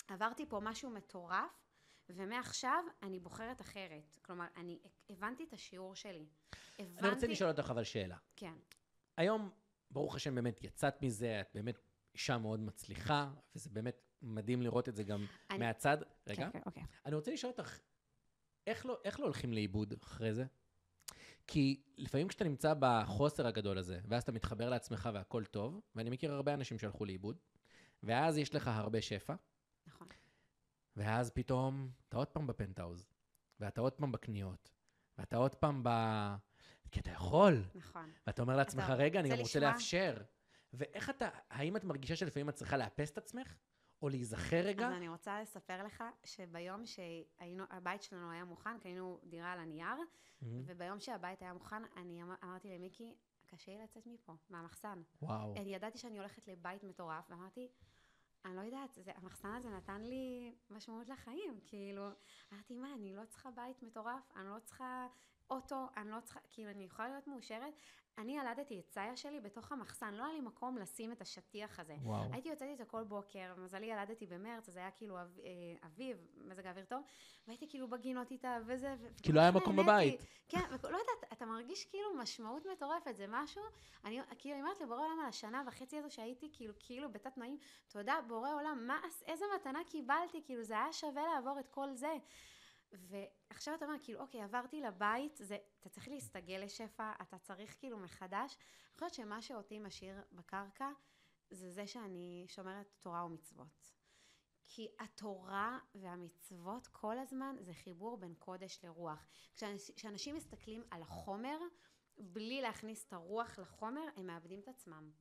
Speaker 2: עברתי פה משהו מטורף, ומעכשיו אני בוחרת אחרת. כלומר, אני הבנתי את השיעור שלי. הבנתי...
Speaker 1: אני רוצה לשאול אותך אבל שאלה.
Speaker 2: כן,
Speaker 1: היום, ברוך השם, באמת יצאת מזה, את באמת אישה מאוד מצליחה, וזה באמת מדהים לראות את זה גם
Speaker 2: אני-
Speaker 1: מהצד. רגע,
Speaker 2: כן, כן, אוקיי.
Speaker 1: אני רוצה לשאול אותך, איך לא, איך לא הולכים לאיבוד אחרי זה? כי לפעמים כשאתה נמצא בחוסר הגדול הזה, ואז אתה מתחבר לעצמך והכל טוב, ואני מכיר הרבה אנשים שהלכו לאיבוד, ואז יש לך הרבה שפע,
Speaker 2: נכון.
Speaker 1: ואז פתאום אתה עוד פעם בפנטהאוז, ואתה עוד פעם בקניות, ואתה עוד פעם ב... כי אתה יכול,
Speaker 2: נכון.
Speaker 1: ואתה אומר לעצמך, רגע, אני גם רוצה
Speaker 2: לשמוע?
Speaker 1: לאפשר. ואיך אתה, האם את מרגישה שלפעמים את צריכה לאפס את עצמך? או להיזכר רגע?
Speaker 2: אז אני רוצה לספר לך שביום שהבית שלנו היה מוכן, קנינו דירה על הנייר,
Speaker 1: מהמם.
Speaker 2: וביום שהבית היה מוכן, אני אמר, אמרתי למיקי, קשה לי לצאת מפה, מהמחסן.
Speaker 1: וואו.
Speaker 2: אני ידעתי שאני הולכת לבית מטורף, ואמרתי, אני לא יודעת, זה, המחסן הזה נתן לי משמעות לחיים, כאילו, אמרתי, מה, אני לא צריכה בית מטורף, אני לא צריכה אוטו, אני לא צריכה, כאילו, אני יכולה להיות מאושרת. אני ילדתי את סאיה שלי בתוך המחסן, לא היה לי מקום לשים את השטיח הזה.
Speaker 1: וואו.
Speaker 2: הייתי יוצאת איתו כל בוקר, מזלי ילדתי במרץ, אז היה כאילו אב, אה, אביב, מזג האוויר טוב, והייתי כאילו בגינות איתה וזה, ו-
Speaker 1: כי לא היה מקום. בבית.
Speaker 2: כן, ולא יודעת, אתה מרגיש כאילו משמעות מטורפת, זה משהו, אני כאילו אומרת לבורא עולם על השנה וחצי הזו שהייתי כאילו, כאילו בתת תנאים, תודה בורא עולם, מה, איזה מתנה קיבלתי, כאילו זה היה שווה לעבור את כל זה. ועכשיו אתה אומר, כאילו, אוקיי, עברתי לבית, זה, אתה צריך להסתגל לשפע, אתה צריך כאילו מחדש. אני חושבת שמה שאותי משאיר בקרקע, זה זה שאני שומרת תורה ומצוות. כי התורה והמצוות כל הזמן זה חיבור בין קודש לרוח. כשאנש- כשאנשים מסתכלים על החומר, בלי להכניס את הרוח לחומר, הם מאבדים את עצמם.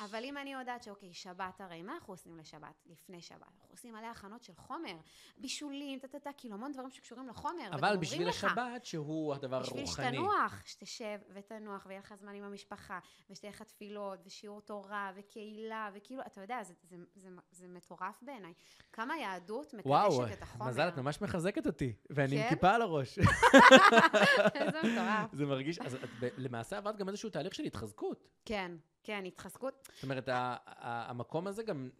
Speaker 2: אבל אם אני יודעת שאוקיי, שבת הרי, מה אנחנו עושים לשבת? לפני שבת. אנחנו עושים מלא הכנות של חומר, בישולים, טה-טה-טה, כאילו המון דברים שקשורים לחומר.
Speaker 1: אבל בשביל
Speaker 2: לך,
Speaker 1: השבת, שהוא הדבר
Speaker 2: בשביל
Speaker 1: הרוחני.
Speaker 2: שתנוח, שתשב ותנוח, ויהיה לך זמן עם המשפחה, ושתהיה לך תפילות, ושיעור תורה, וקהילה, וכאילו, אתה יודע, זה, זה, זה, זה מטורף בעיניי. כמה יהדות
Speaker 1: וואו,
Speaker 2: מקדשת את החומר.
Speaker 1: מזל, את ממש מחזקת אותי, ואני עם
Speaker 2: כן?
Speaker 1: כיפה על הראש.
Speaker 2: איזה מטורף.
Speaker 1: זה מרגיש, אז את למעשה עברת גם איזשהו תהליך של התחזקות.
Speaker 2: כן, כן, התחזקות.
Speaker 1: זאת אומרת, המקום הזה גם,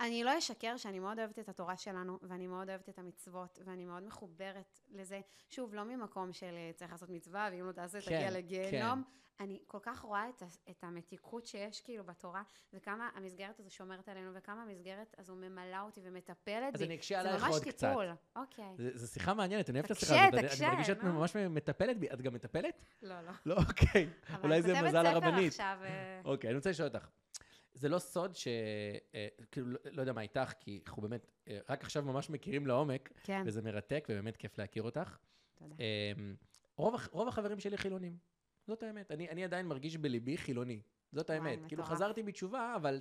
Speaker 2: אני לא אשקר שאני מאוד אוהבת את התורה שלנו, ואני מאוד אוהבת את המצוות, ואני מאוד מחוברת לזה. שוב, לא ממקום של אה, צריך לעשות מצווה, ואם לא תעשה,
Speaker 1: כן,
Speaker 2: תגיע לגיהנום. אני כל כך רואה את, את המתיקות שיש כאילו בתורה, וכמה המסגרת הזו שומרת עלינו, וכמה המסגרת הזו ממלאה אותי ומטפלת
Speaker 1: אז
Speaker 2: בי.
Speaker 1: אני אקשה עלייך עוד קצת.
Speaker 2: אוקיי.
Speaker 1: זה- זו שיחה מעניינת, אני אוהב את השיחה הזאת. אני-
Speaker 2: תקשה,
Speaker 1: אני מרגיש שאת. ממש מטפלת בי. את גם מטפלת?
Speaker 2: לא, לא.
Speaker 1: לא, אוקיי.
Speaker 2: אבל
Speaker 1: אולי
Speaker 2: אני
Speaker 1: זה
Speaker 2: כותבת
Speaker 1: מזל
Speaker 2: ספר
Speaker 1: הרבנית.
Speaker 2: עכשיו, אה,
Speaker 1: אוקיי, אני רוצה לשאול אותך. זה לא סוד ש... אה, כאילו, לא- לא יודע מה איתך, כי אנחנו באמת אה, רק עכשיו ממש מכירים לעומק,
Speaker 2: כן,
Speaker 1: וזה מרתק, ובאמת כיף להכיר אותך.
Speaker 2: תודה.
Speaker 1: אמ, רוב, רוב החברים שלי חילונים. זאת האמת. אני, אני עדיין מרגיש בליבי חילוני. זאת
Speaker 2: וואי,
Speaker 1: האמת. כאילו,
Speaker 2: מטורף.
Speaker 1: חזרתי בתשובה, אבל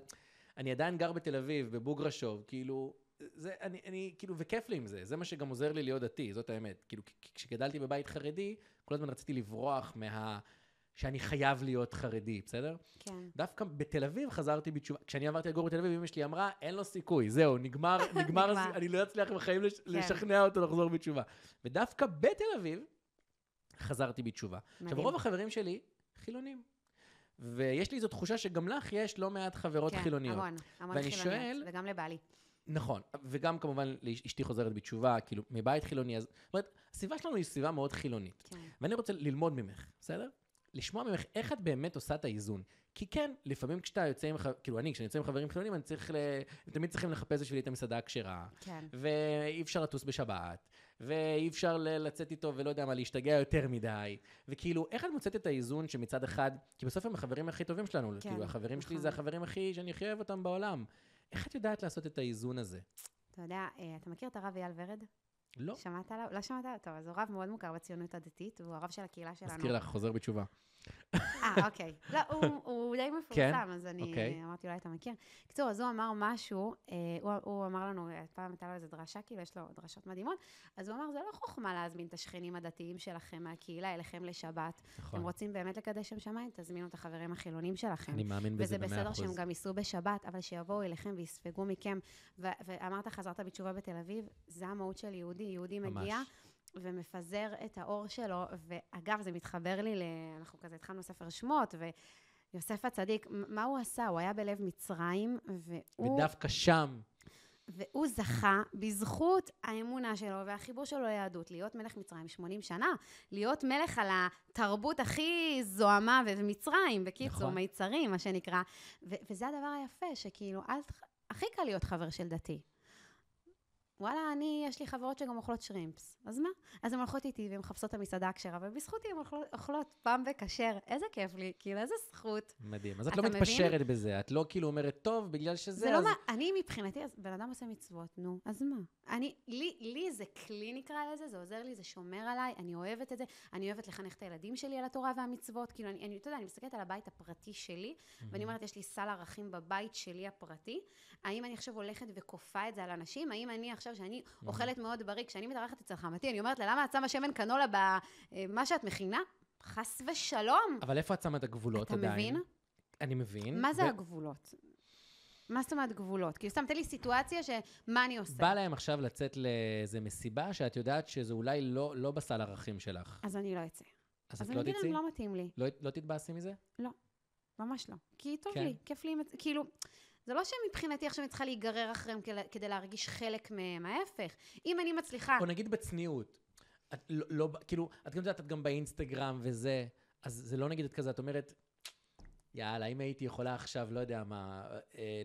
Speaker 1: אני עדיין גר בתל אביב, בבוגרשוב, כאילו... זה, אני, אני, כאילו, וכיף לי עם זה, זה מה שגם עוזר לי להיות דתי, זאת האמת. כאילו, כשגדלתי בבית חרדי, כל הזמן רציתי לברוח מה... שאני חייב להיות חרדי, בסדר?
Speaker 2: כן.
Speaker 1: דווקא בתל אביב חזרתי בתשובה. כשאני עברתי לגור בתל אביב, אמא שלי אמרה, אין לו סיכוי, זהו, נגמר, נגמר,
Speaker 2: נגמר.
Speaker 1: אני לא אצליח בחיים לש, לשכנע אותו לחזור בתשובה. ודווקא בתל אביב חזרתי בתשובה. עכשיו,
Speaker 2: מדהים.
Speaker 1: רוב החברים שלי חילונים. ויש לי איזו תחושה שגם לך יש לא מעט חברות
Speaker 2: כן,
Speaker 1: חילוניות.
Speaker 2: המון, המון
Speaker 1: ואני
Speaker 2: חילוניות.
Speaker 1: שואל-
Speaker 2: וגם לבעלי.
Speaker 1: נכון, וגם כמובן אשתי חוזרת בתשובה, כאילו, מבית חילוני, אז... זאת אומרת, הסביבה שלנו היא סביבה מאוד חילונית.
Speaker 2: כן.
Speaker 1: ואני רוצה ללמוד ממך, בסדר? לשמוע ממך איך את באמת עושה את האיזון. כי כן, לפעמים כשאתה יוצא עם, כאילו אני, כשאני יוצא עם חברים חילונים, אני צריך ל... הם תמיד צריכים לחפש בשבילי את המסעדה הכשרה,
Speaker 2: כן.
Speaker 1: ואי אפשר לטוס בשבת, ואי אפשר לצאת איתו ולא יודע מה, להשתגע יותר מדי. וכאילו, איך את מוצאת את האיזון שמצד אחד, כי בסוף הם החברים הכי טובים שלנו,
Speaker 2: כן,
Speaker 1: כאילו, החברים שלי
Speaker 2: נכון.
Speaker 1: זה החברים הכי, שאני הכי אוהב אותם בעולם. איך את יודעת לעשות את האיזון הזה?
Speaker 2: אתה יודע, אה, אתה מכיר את הרב אייל ורד?
Speaker 1: לא.
Speaker 2: שמעת עליו? לא שמעת עליו? טוב, אז הוא רב מאוד מוכר בציונות הדתית, והוא הרב של הקהילה שלנו.
Speaker 1: מזכיר לך, חוזר בתשובה.
Speaker 2: אה, אוקיי. לא, הוא, הוא די
Speaker 1: כן?
Speaker 2: מפורסם, אז אני
Speaker 1: אוקיי.
Speaker 2: אמרתי, אולי אתה מכיר. בקיצור, אז הוא אמר משהו, אה, הוא, הוא אמר לנו, אה, פעם הייתה לו איזו דרשה, כאילו, יש לו דרשות מדהימות, אז הוא אמר, זה לא חוכמה להזמין את השכנים הדתיים שלכם מהקהילה אליכם לשבת.
Speaker 1: נכון.
Speaker 2: אתם רוצים באמת לקדש שם שמיים, תזמינו את החברים החילונים שלכם.
Speaker 1: אני מאמין בזה
Speaker 2: וזה
Speaker 1: במאה
Speaker 2: בסדר
Speaker 1: אחוז.
Speaker 2: שהם גם ייסעו בשבת, אבל שיבואו אליכם ויספגו מכם. ו- ואמרת, חזרת בתשובה בתל אביב, זה המהות של יהודי. יהודי
Speaker 1: ממש.
Speaker 2: מגיע ומפזר את האור שלו, ואגב, זה מתחבר לי, ל... אנחנו כזה התחלנו ספר שמות, ויוסף הצדיק, מ- מה הוא עשה? הוא היה בלב מצרים, והוא...
Speaker 1: ודווקא שם,
Speaker 2: והוא זכה בזכות האמונה שלו והחיבור שלו ליהדות, להיות מלך מצרים 80 שנה, להיות מלך על התרבות הכי זוהמה ומצרים, בקיצור,
Speaker 1: נכון.
Speaker 2: מיצרים, מה שנקרא. ו- וזה הדבר היפה, שכאילו, אז הכי קל להיות חבר של דתי. וואלה, אני, יש לי חברות שגם אוכלות שרימפס. אז מה? אז הן הולכות איתי והן מחפשות את המסעדה הכשרה, ובזכותי הן אוכלות, אוכלות פעם בכשר. איזה כיף לי, כאילו, איזה זכות.
Speaker 1: מדהים. אז את לא
Speaker 2: מבין?
Speaker 1: מתפשרת בזה, את לא כאילו אומרת, טוב, בגלל שזה...
Speaker 2: זה לא
Speaker 1: אז-
Speaker 2: מה, אני מבחינתי, אז בן אדם עושה מצוות, נו, אז מה? אני, לי, לי זה כלי נקרא לזה, זה עוזר לי, זה שומר עליי, אני אוהבת את זה, אני אוהבת לחנך את הילדים שלי על התורה והמצוות, כאילו, אני, אני, אתה יודע, אני מסתכלת על הבית הפרטי שלי, ואני אומרת, יש לי סל ערכים בבית שלי הפרטי, האם אני עכשיו הולכת וכופה את זה על אנשים? האם אני עכשיו, שאני אוכלת מאוד בריא, כשאני מתארחת אצל חמתי, אני אומרת לה, למה את שמה שמן קנולה במה שאת מכינה? חס ושלום.
Speaker 1: אבל איפה את שמה את הגבולות
Speaker 2: אתה
Speaker 1: עדיין?
Speaker 2: מבין?
Speaker 1: אני מבין.
Speaker 2: מה זה
Speaker 1: ו-
Speaker 2: הגבולות? מה זאת אומרת גבולות? כאילו, סתם, תן לי סיטואציה שמה אני עושה.
Speaker 1: בא להם עכשיו לצאת לאיזה מסיבה שאת יודעת שזה אולי לא, לא בסל ערכים שלך.
Speaker 2: אז אני לא אצא.
Speaker 1: אז,
Speaker 2: אז
Speaker 1: את
Speaker 2: אני
Speaker 1: לא
Speaker 2: אגיד
Speaker 1: תצאי?
Speaker 2: להם, לא מתאים לי.
Speaker 1: לא, לא תתבאסי מזה?
Speaker 2: ממש לא. כי טוב
Speaker 1: כן.
Speaker 2: לי, כיף לי, כאילו... זה לא שמבחינתי עכשיו אני צריכה להיגרר אחריהם כדי- להרגיש חלק מהם, ההפך. אם אני מצליחה...
Speaker 1: או נגיד בצניעות. את לא, לא, כאילו, את גם יודעת, את גם באינסטגרם וזה, אז זה לא נגיד את כזה, את אומרת, יאללה, אם הייתי יכולה עכשיו, לא יודע מה, אה,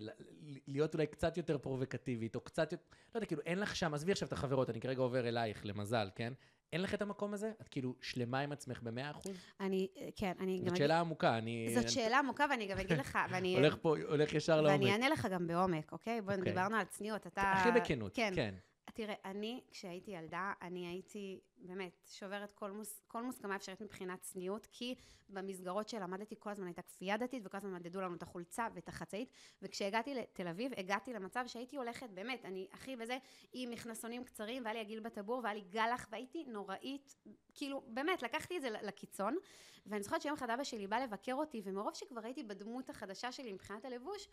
Speaker 1: להיות אולי קצת יותר פרובוקטיבית, או קצת יותר, לא יודע, כאילו, אין לך שם, עזבי עכשיו את החברות, אני כרגע עובר אלייך, למזל, כן? אין לך את המקום הזה? את כאילו שלמה עם עצמך במאה אחוז?
Speaker 2: אני, כן, אני גם
Speaker 1: זאת. שאלה עמוקה, אני...
Speaker 2: זאת שאלה עמוקה, ואני גם אגיד לך, ואני...
Speaker 1: הולך פה, הולך ישר לעומק.
Speaker 2: ואני אענה לך גם בעומק, אוקיי? בוא,
Speaker 1: אוקיי.
Speaker 2: דיברנו על צניעות, אתה...
Speaker 1: הכי בכנות,
Speaker 2: כן. תראה, אני, כשהייתי ילדה, אני הייתי, באמת, שוברת כל, מוס, כל מוסכמה אפשרית מבחינת צניעות, כי במסגרות שלמדתי כל הזמן הייתה כפייה דתית, וכל הזמן מדדו לנו את החולצה ואת החצאית, וכשהגעתי לתל אביב, הגעתי למצב שהייתי הולכת, באמת, אני הכי בזה, עם מכנסונים קצרים, והיה לי הגיל בטבור, והיה לי גלח, והייתי נוראית, כאילו, באמת, לקחתי את זה לקיצון, ואני זוכרת שיום אחד אבא שלי בא לבקר אותי, ומרוב שכבר הייתי בדמות החדשה שלי מבחינת הלבוש,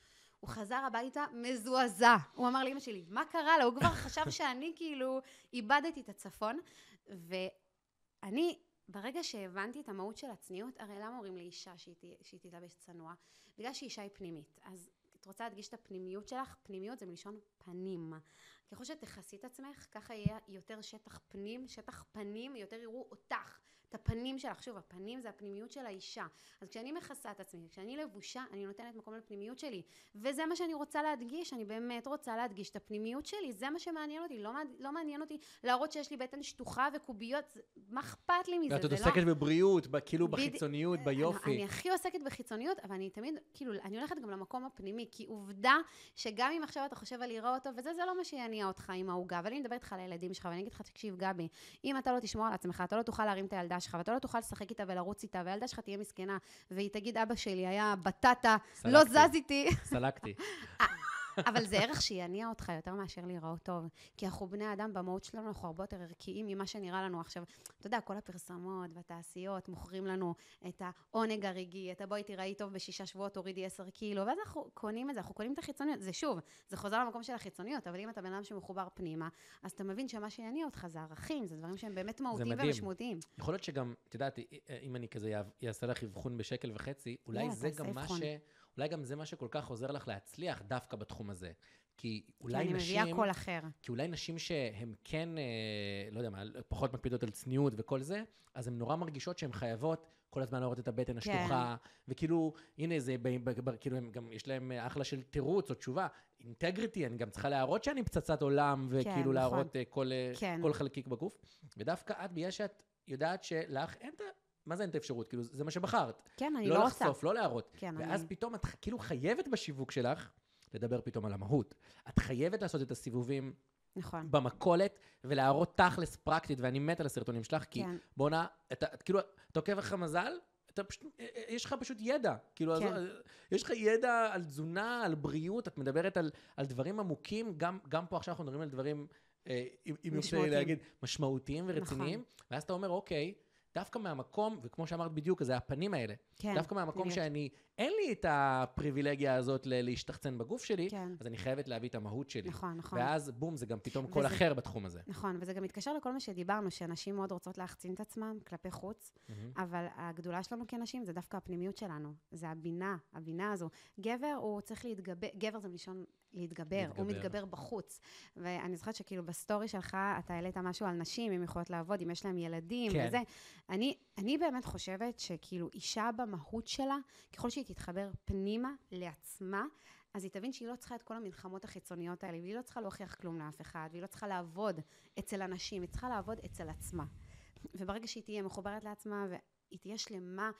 Speaker 2: הוא חזר הביתה מזועזע. הוא אמר לאמא שלי, מה קרה לה? הוא כבר חשב שאני כאילו איבדתי את הצפון. ואני, ברגע שהבנתי את המהות של הצניעות, הרי למה אומרים לאישה שהיא, שהיא תתלבש צנוע? בגלל שאישה היא פנימית. אז את רוצה להדגיש את הפנימיות שלך? פנימיות זה מלשון פנים. ככל שתכסי את עצמך, ככה יהיה יותר שטח פנים, שטח פנים, יותר יראו אותך. את הפנים שלך. שוב, הפנים זה הפנימיות של האישה. אז כשאני מכסה את עצמי, כשאני לבושה, אני נותנת מקום לפנימיות שלי. וזה מה שאני רוצה להדגיש, אני באמת רוצה להדגיש את הפנימיות שלי, זה מה שמעניין אותי, לא, לא מעניין אותי להראות שיש לי בטן שטוחה וקוביות, מה אכפת לי מזה?
Speaker 1: ואת עוד
Speaker 2: לא...
Speaker 1: עוסקת בבריאות, ב- כאילו. בחיצוניות,
Speaker 2: אני,
Speaker 1: ביופי.
Speaker 2: אני הכי עוסקת בחיצוניות, אבל אני תמיד, כאילו, אני הולכת גם למקום הפנימי, כי עובדה שגם אם עכשיו אתה חושב על להיראות טוב, וזה, זה לא מה שיניע אותך עם העוגה, אבל אני מדברת איתך על הילדים שלך, ואני אגיד לך, תקשיב, גבי, אם אתה לא תשמור על עצמך, אתה לא תוכל להרים את הילדה שלך, ואתה לא תוכל לשחק איתה ולרוץ איתה, והילדה שלך תהיה מסכנה, והיא תגיד, אבא שלי היה בטטה, לא
Speaker 1: סלקתי.
Speaker 2: זז איתי.
Speaker 1: סלקתי.
Speaker 2: אבל זה ערך שיניע אותך יותר מאשר להיראות טוב. כי אנחנו בני אדם, במהות שלנו אנחנו הרבה יותר ערכיים ממה שנראה לנו עכשיו. אתה יודע, כל הפרסומות והתעשיות מוכרים לנו את העונג הרגעי, את הבואי תיראי טוב בשישה שבועות, תורידי עשר קילו, ואז אנחנו קונים את זה, אנחנו קונים את החיצוניות. זה שוב, זה חוזר למקום של החיצוניות, אבל אם אתה בן אדם שמחובר פנימה, אז אתה מבין שמה שיניע אותך זה ערכים, זה דברים שהם באמת מהותיים. ומשמעותיים.
Speaker 1: יכול להיות שגם, את יודעת, אם אני כזה אעשה לך אבחון בשקל וחצי, אולי
Speaker 2: יאללה,
Speaker 1: זה גם מה. ש... אולי גם זה מה שכל כך עוזר לך להצליח דווקא בתחום הזה. כי
Speaker 2: כי
Speaker 1: אולי
Speaker 2: אני
Speaker 1: נשים...
Speaker 2: מביאה קול אחר.
Speaker 1: כי אולי נשים שהן כן, אה, לא יודע מה, פחות מקפידות על צניעות וכל זה, אז הן נורא מרגישות שהן חייבות כל הזמן להראות את הבטן השטוחה, וכאילו, הנה זה, ב, ב, ב, כאילו, הם גם, יש להם אחלה של תירוץ או תשובה. אינטגריטי, אני גם צריכה להראות שאני פצצת עולם, וכאילו
Speaker 2: נכון.
Speaker 1: להראות אה, כל, אה,
Speaker 2: כן.
Speaker 1: כל חלקיק בגוף. ודווקא את, בגלל שאת יודעת שלך אין את ה... מה זה אין את האפשרות? כאילו, זה מה שבחרת.
Speaker 2: כן, אני
Speaker 1: לא
Speaker 2: לא רוצה.
Speaker 1: לחשוף, לא להראות.
Speaker 2: כן,
Speaker 1: ואז
Speaker 2: אני...
Speaker 1: פתאום את כאילו חייבת בשיווק שלך לדבר פתאום על המהות. את חייבת לעשות את הסיבובים
Speaker 2: נכון.
Speaker 1: במכולת ולהראות תכלס פרקטית, ואני מת על הסרטונים שלך, כי
Speaker 2: כן.
Speaker 1: בואנה, אתה את כאילו, אתה עוקב לך מזל, אתה פשוט, אה, אה, יש לך פשוט ידע. כאילו,
Speaker 2: כן.
Speaker 1: אז, יש לך ידע על תזונה, על בריאות, את מדברת על, על דברים עמוקים, גם, גם פה עכשיו אנחנו מדברים על דברים, אה, אם יורשה לי. להגיד, משמעותיים ורציניים,
Speaker 2: נכון.
Speaker 1: ואז אתה אומר, אוקיי, דווקא מהמקום, וכמו שאמרת בדיוק, זה הפנים האלה.
Speaker 2: כן.
Speaker 1: דווקא מהמקום
Speaker 2: בדיוק.
Speaker 1: שאני, אין לי את הפריבילגיה הזאת ל- להשתחצן בגוף שלי,
Speaker 2: כן.
Speaker 1: אז אני חייבת להביא את המהות שלי.
Speaker 2: נכון, נכון.
Speaker 1: ואז בום, זה גם פתאום קול אחר בתחום הזה.
Speaker 2: נכון, וזה גם מתקשר לכל מה שדיברנו, שנשים מאוד רוצות להחצין את עצמם כלפי חוץ,
Speaker 1: מהמם.
Speaker 2: אבל הגדולה שלנו כנשים זה דווקא הפנימיות שלנו, זה הבינה, הבינה הזו. גבר, הוא צריך להתגבר, גבר זה מלשון להתגבר,
Speaker 1: להתגבר.
Speaker 2: הוא מתגבר בחוץ. ואני זוכרת שכאילו בסטורי שלך, אתה העלית משהו על נשים, אם יכולות לעבוד, אם יש להם ילדים
Speaker 1: כן.
Speaker 2: וזה. אני, אני באמת חושבת שכאילו אישה במהות שלה, ככל שהיא תתחבר פנימה לעצמה, אז היא תבין שהיא לא צריכה את כל המלחמות החיצוניות האלה, והיא לא צריכה להוכיח כלום לאף אחד, והיא לא צריכה לעבוד אצל אנשים, היא צריכה לעבוד אצל עצמה. וברגע שהיא תהיה מחוברת לעצמה והיא תהיה שלמה,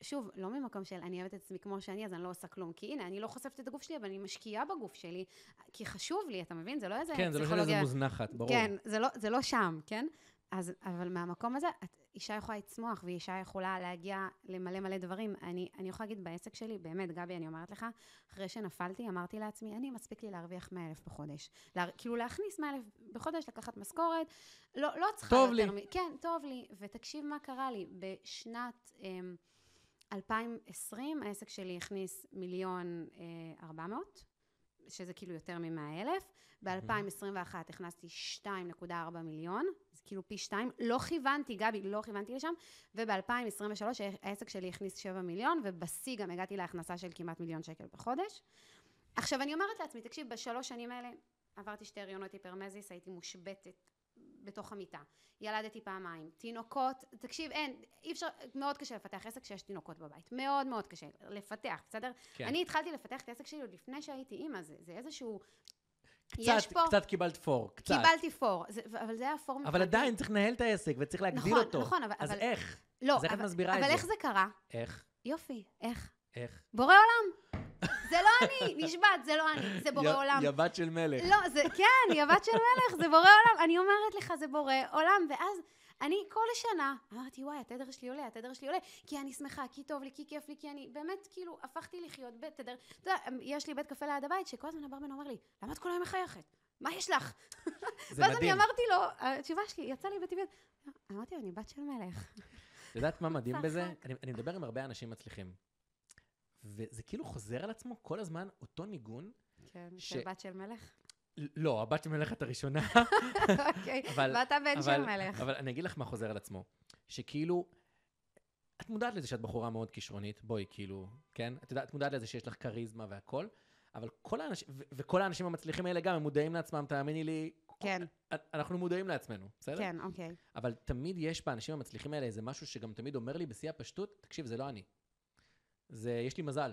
Speaker 2: שוב, לא ממקום של אני אוהבת את עצמי כמו שאני, אז אני לא עושה כלום. כי הנה, אני לא חושפת את הגוף שלי, אבל אני משקיעה בגוף שלי, כי חשוב לי, אתה מבין? זה לא איזה
Speaker 1: כן, זה לא
Speaker 2: פסיכולוגיה.
Speaker 1: שזה מוזנחת, ברור.
Speaker 2: כן, זה לא, זה לא שם, כן? אז, אבל מהמקום הזה, את, אישה יכולה לצמוח, ואישה יכולה להגיע למלא מלא דברים. אני, אני יכולה להגיד בעסק שלי, באמת, גבי, אני אומרת לך, אחרי שנפלתי, אמרתי לעצמי, אני, מספיק לי להרוויח 100 אלף בחודש. לה, כאילו, להכניס 100 אלף בחודש, לקחת משכורת, לא, לא צריכה
Speaker 1: טוב
Speaker 2: יותר
Speaker 1: לי.
Speaker 2: מ... כן, טוב לי. ותקשיב מה קרה לי. בשנת אמ, 2020, העסק שלי הכניס מיליון אה, 400, שזה כאילו יותר מ-100 אלף. ב-2021 הכנסתי 2.4 מיליון, זה כאילו פי שתיים. לא כיוונתי, גבי, לא כיוונתי לשם. וב-2023 העסק שלי הכניס 7 מיליון, ובשיא גם הגעתי להכנסה של כמעט מיליון שקל בחודש. עכשיו, אני אומרת לעצמי, תקשיב, בשלוש שנים האלה עברתי שתי הריונות היפרמזיס, הייתי מושבתת בתוך המיטה. ילדתי פעמיים. תינוקות, תקשיב, אין, אי אפשר, מאוד קשה לפתח עסק כשיש תינוקות בבית. מאוד מאוד קשה לפתח, בסדר?
Speaker 1: כן.
Speaker 2: אני התחלתי לפתח את העסק שלי עוד לפני שהייתי אימא, זה, זה איזשהו...
Speaker 1: קצת,
Speaker 2: פה...
Speaker 1: קצת קיבלת פור, קצת.
Speaker 2: קיבלתי פור, זה, אבל זה היה פור
Speaker 1: אבל
Speaker 2: מבחינתי.
Speaker 1: עדיין צריך לנהל את העסק וצריך להגדיל
Speaker 2: נכון,
Speaker 1: אותו.
Speaker 2: נכון, אבל-
Speaker 1: אז
Speaker 2: אבל-
Speaker 1: איך?
Speaker 2: לא,
Speaker 1: אז איך את
Speaker 2: אבל,
Speaker 1: מסבירה את
Speaker 2: אבל
Speaker 1: זה?
Speaker 2: איך זה קרה?
Speaker 1: איך?
Speaker 2: יופי, איך?
Speaker 1: איך?
Speaker 2: בורא עולם. זה לא אני, נשבעת, זה לא אני, זה בורא עולם.
Speaker 1: יא בת של מלך.
Speaker 2: לא, זה, כן, היא הבת של מלך, זה בורא עולם. אני אומרת לך, זה בורא עולם. ואז אני כל שנה אמרתי, וואי, התדר שלי עולה, התדר שלי עולה, כי אני שמחה, כי טוב לי, כי כיף לי, כי אני באמת, כאילו, הפכתי לחיות בתדר. אתה יודע, יש לי בית קפה ליד הבית, שכל הזמן הברמן אומר לי, למה את כל היום מחייכת? מה יש לך? ואז אני. אמרתי לו, התשובה שלי, יצא לי בטבעיות. אמרתי לו, אני בת של מלך.
Speaker 1: את יודעת מה מדהים בזה? אני מדבר עם הרבה אנשים מצליחים. וזה כאילו חוזר על עצמו כל הזמן, אותו ניגון.
Speaker 2: כן,
Speaker 1: ש-
Speaker 2: של בת של מלך.
Speaker 1: לא, הבת של מלכת הראשונה.
Speaker 2: אוקיי,
Speaker 1: אבל-
Speaker 2: ואתה בן של מלך.
Speaker 1: אבל אני אגיד לך מה חוזר על עצמו. שכאילו, את מודעת לזה שאת בחורה מאוד כישרונית, בואי, כאילו, כן? את יודעת, את מודעת לזה שיש לך כריזמה והכל, אבל כל האנשים, ו- וכל האנשים המצליחים האלה גם, הם מודעים לעצמם, תאמיני לי,
Speaker 2: כן,
Speaker 1: אנחנו מודעים לעצמנו, בסדר?
Speaker 2: כן, אוקיי.
Speaker 1: אבל תמיד יש באנשים המצליחים האלה איזה משהו שגם תמיד אומר לי בשיא הפשטות, תקשיב, זה לא אני. זה, יש לי מזל.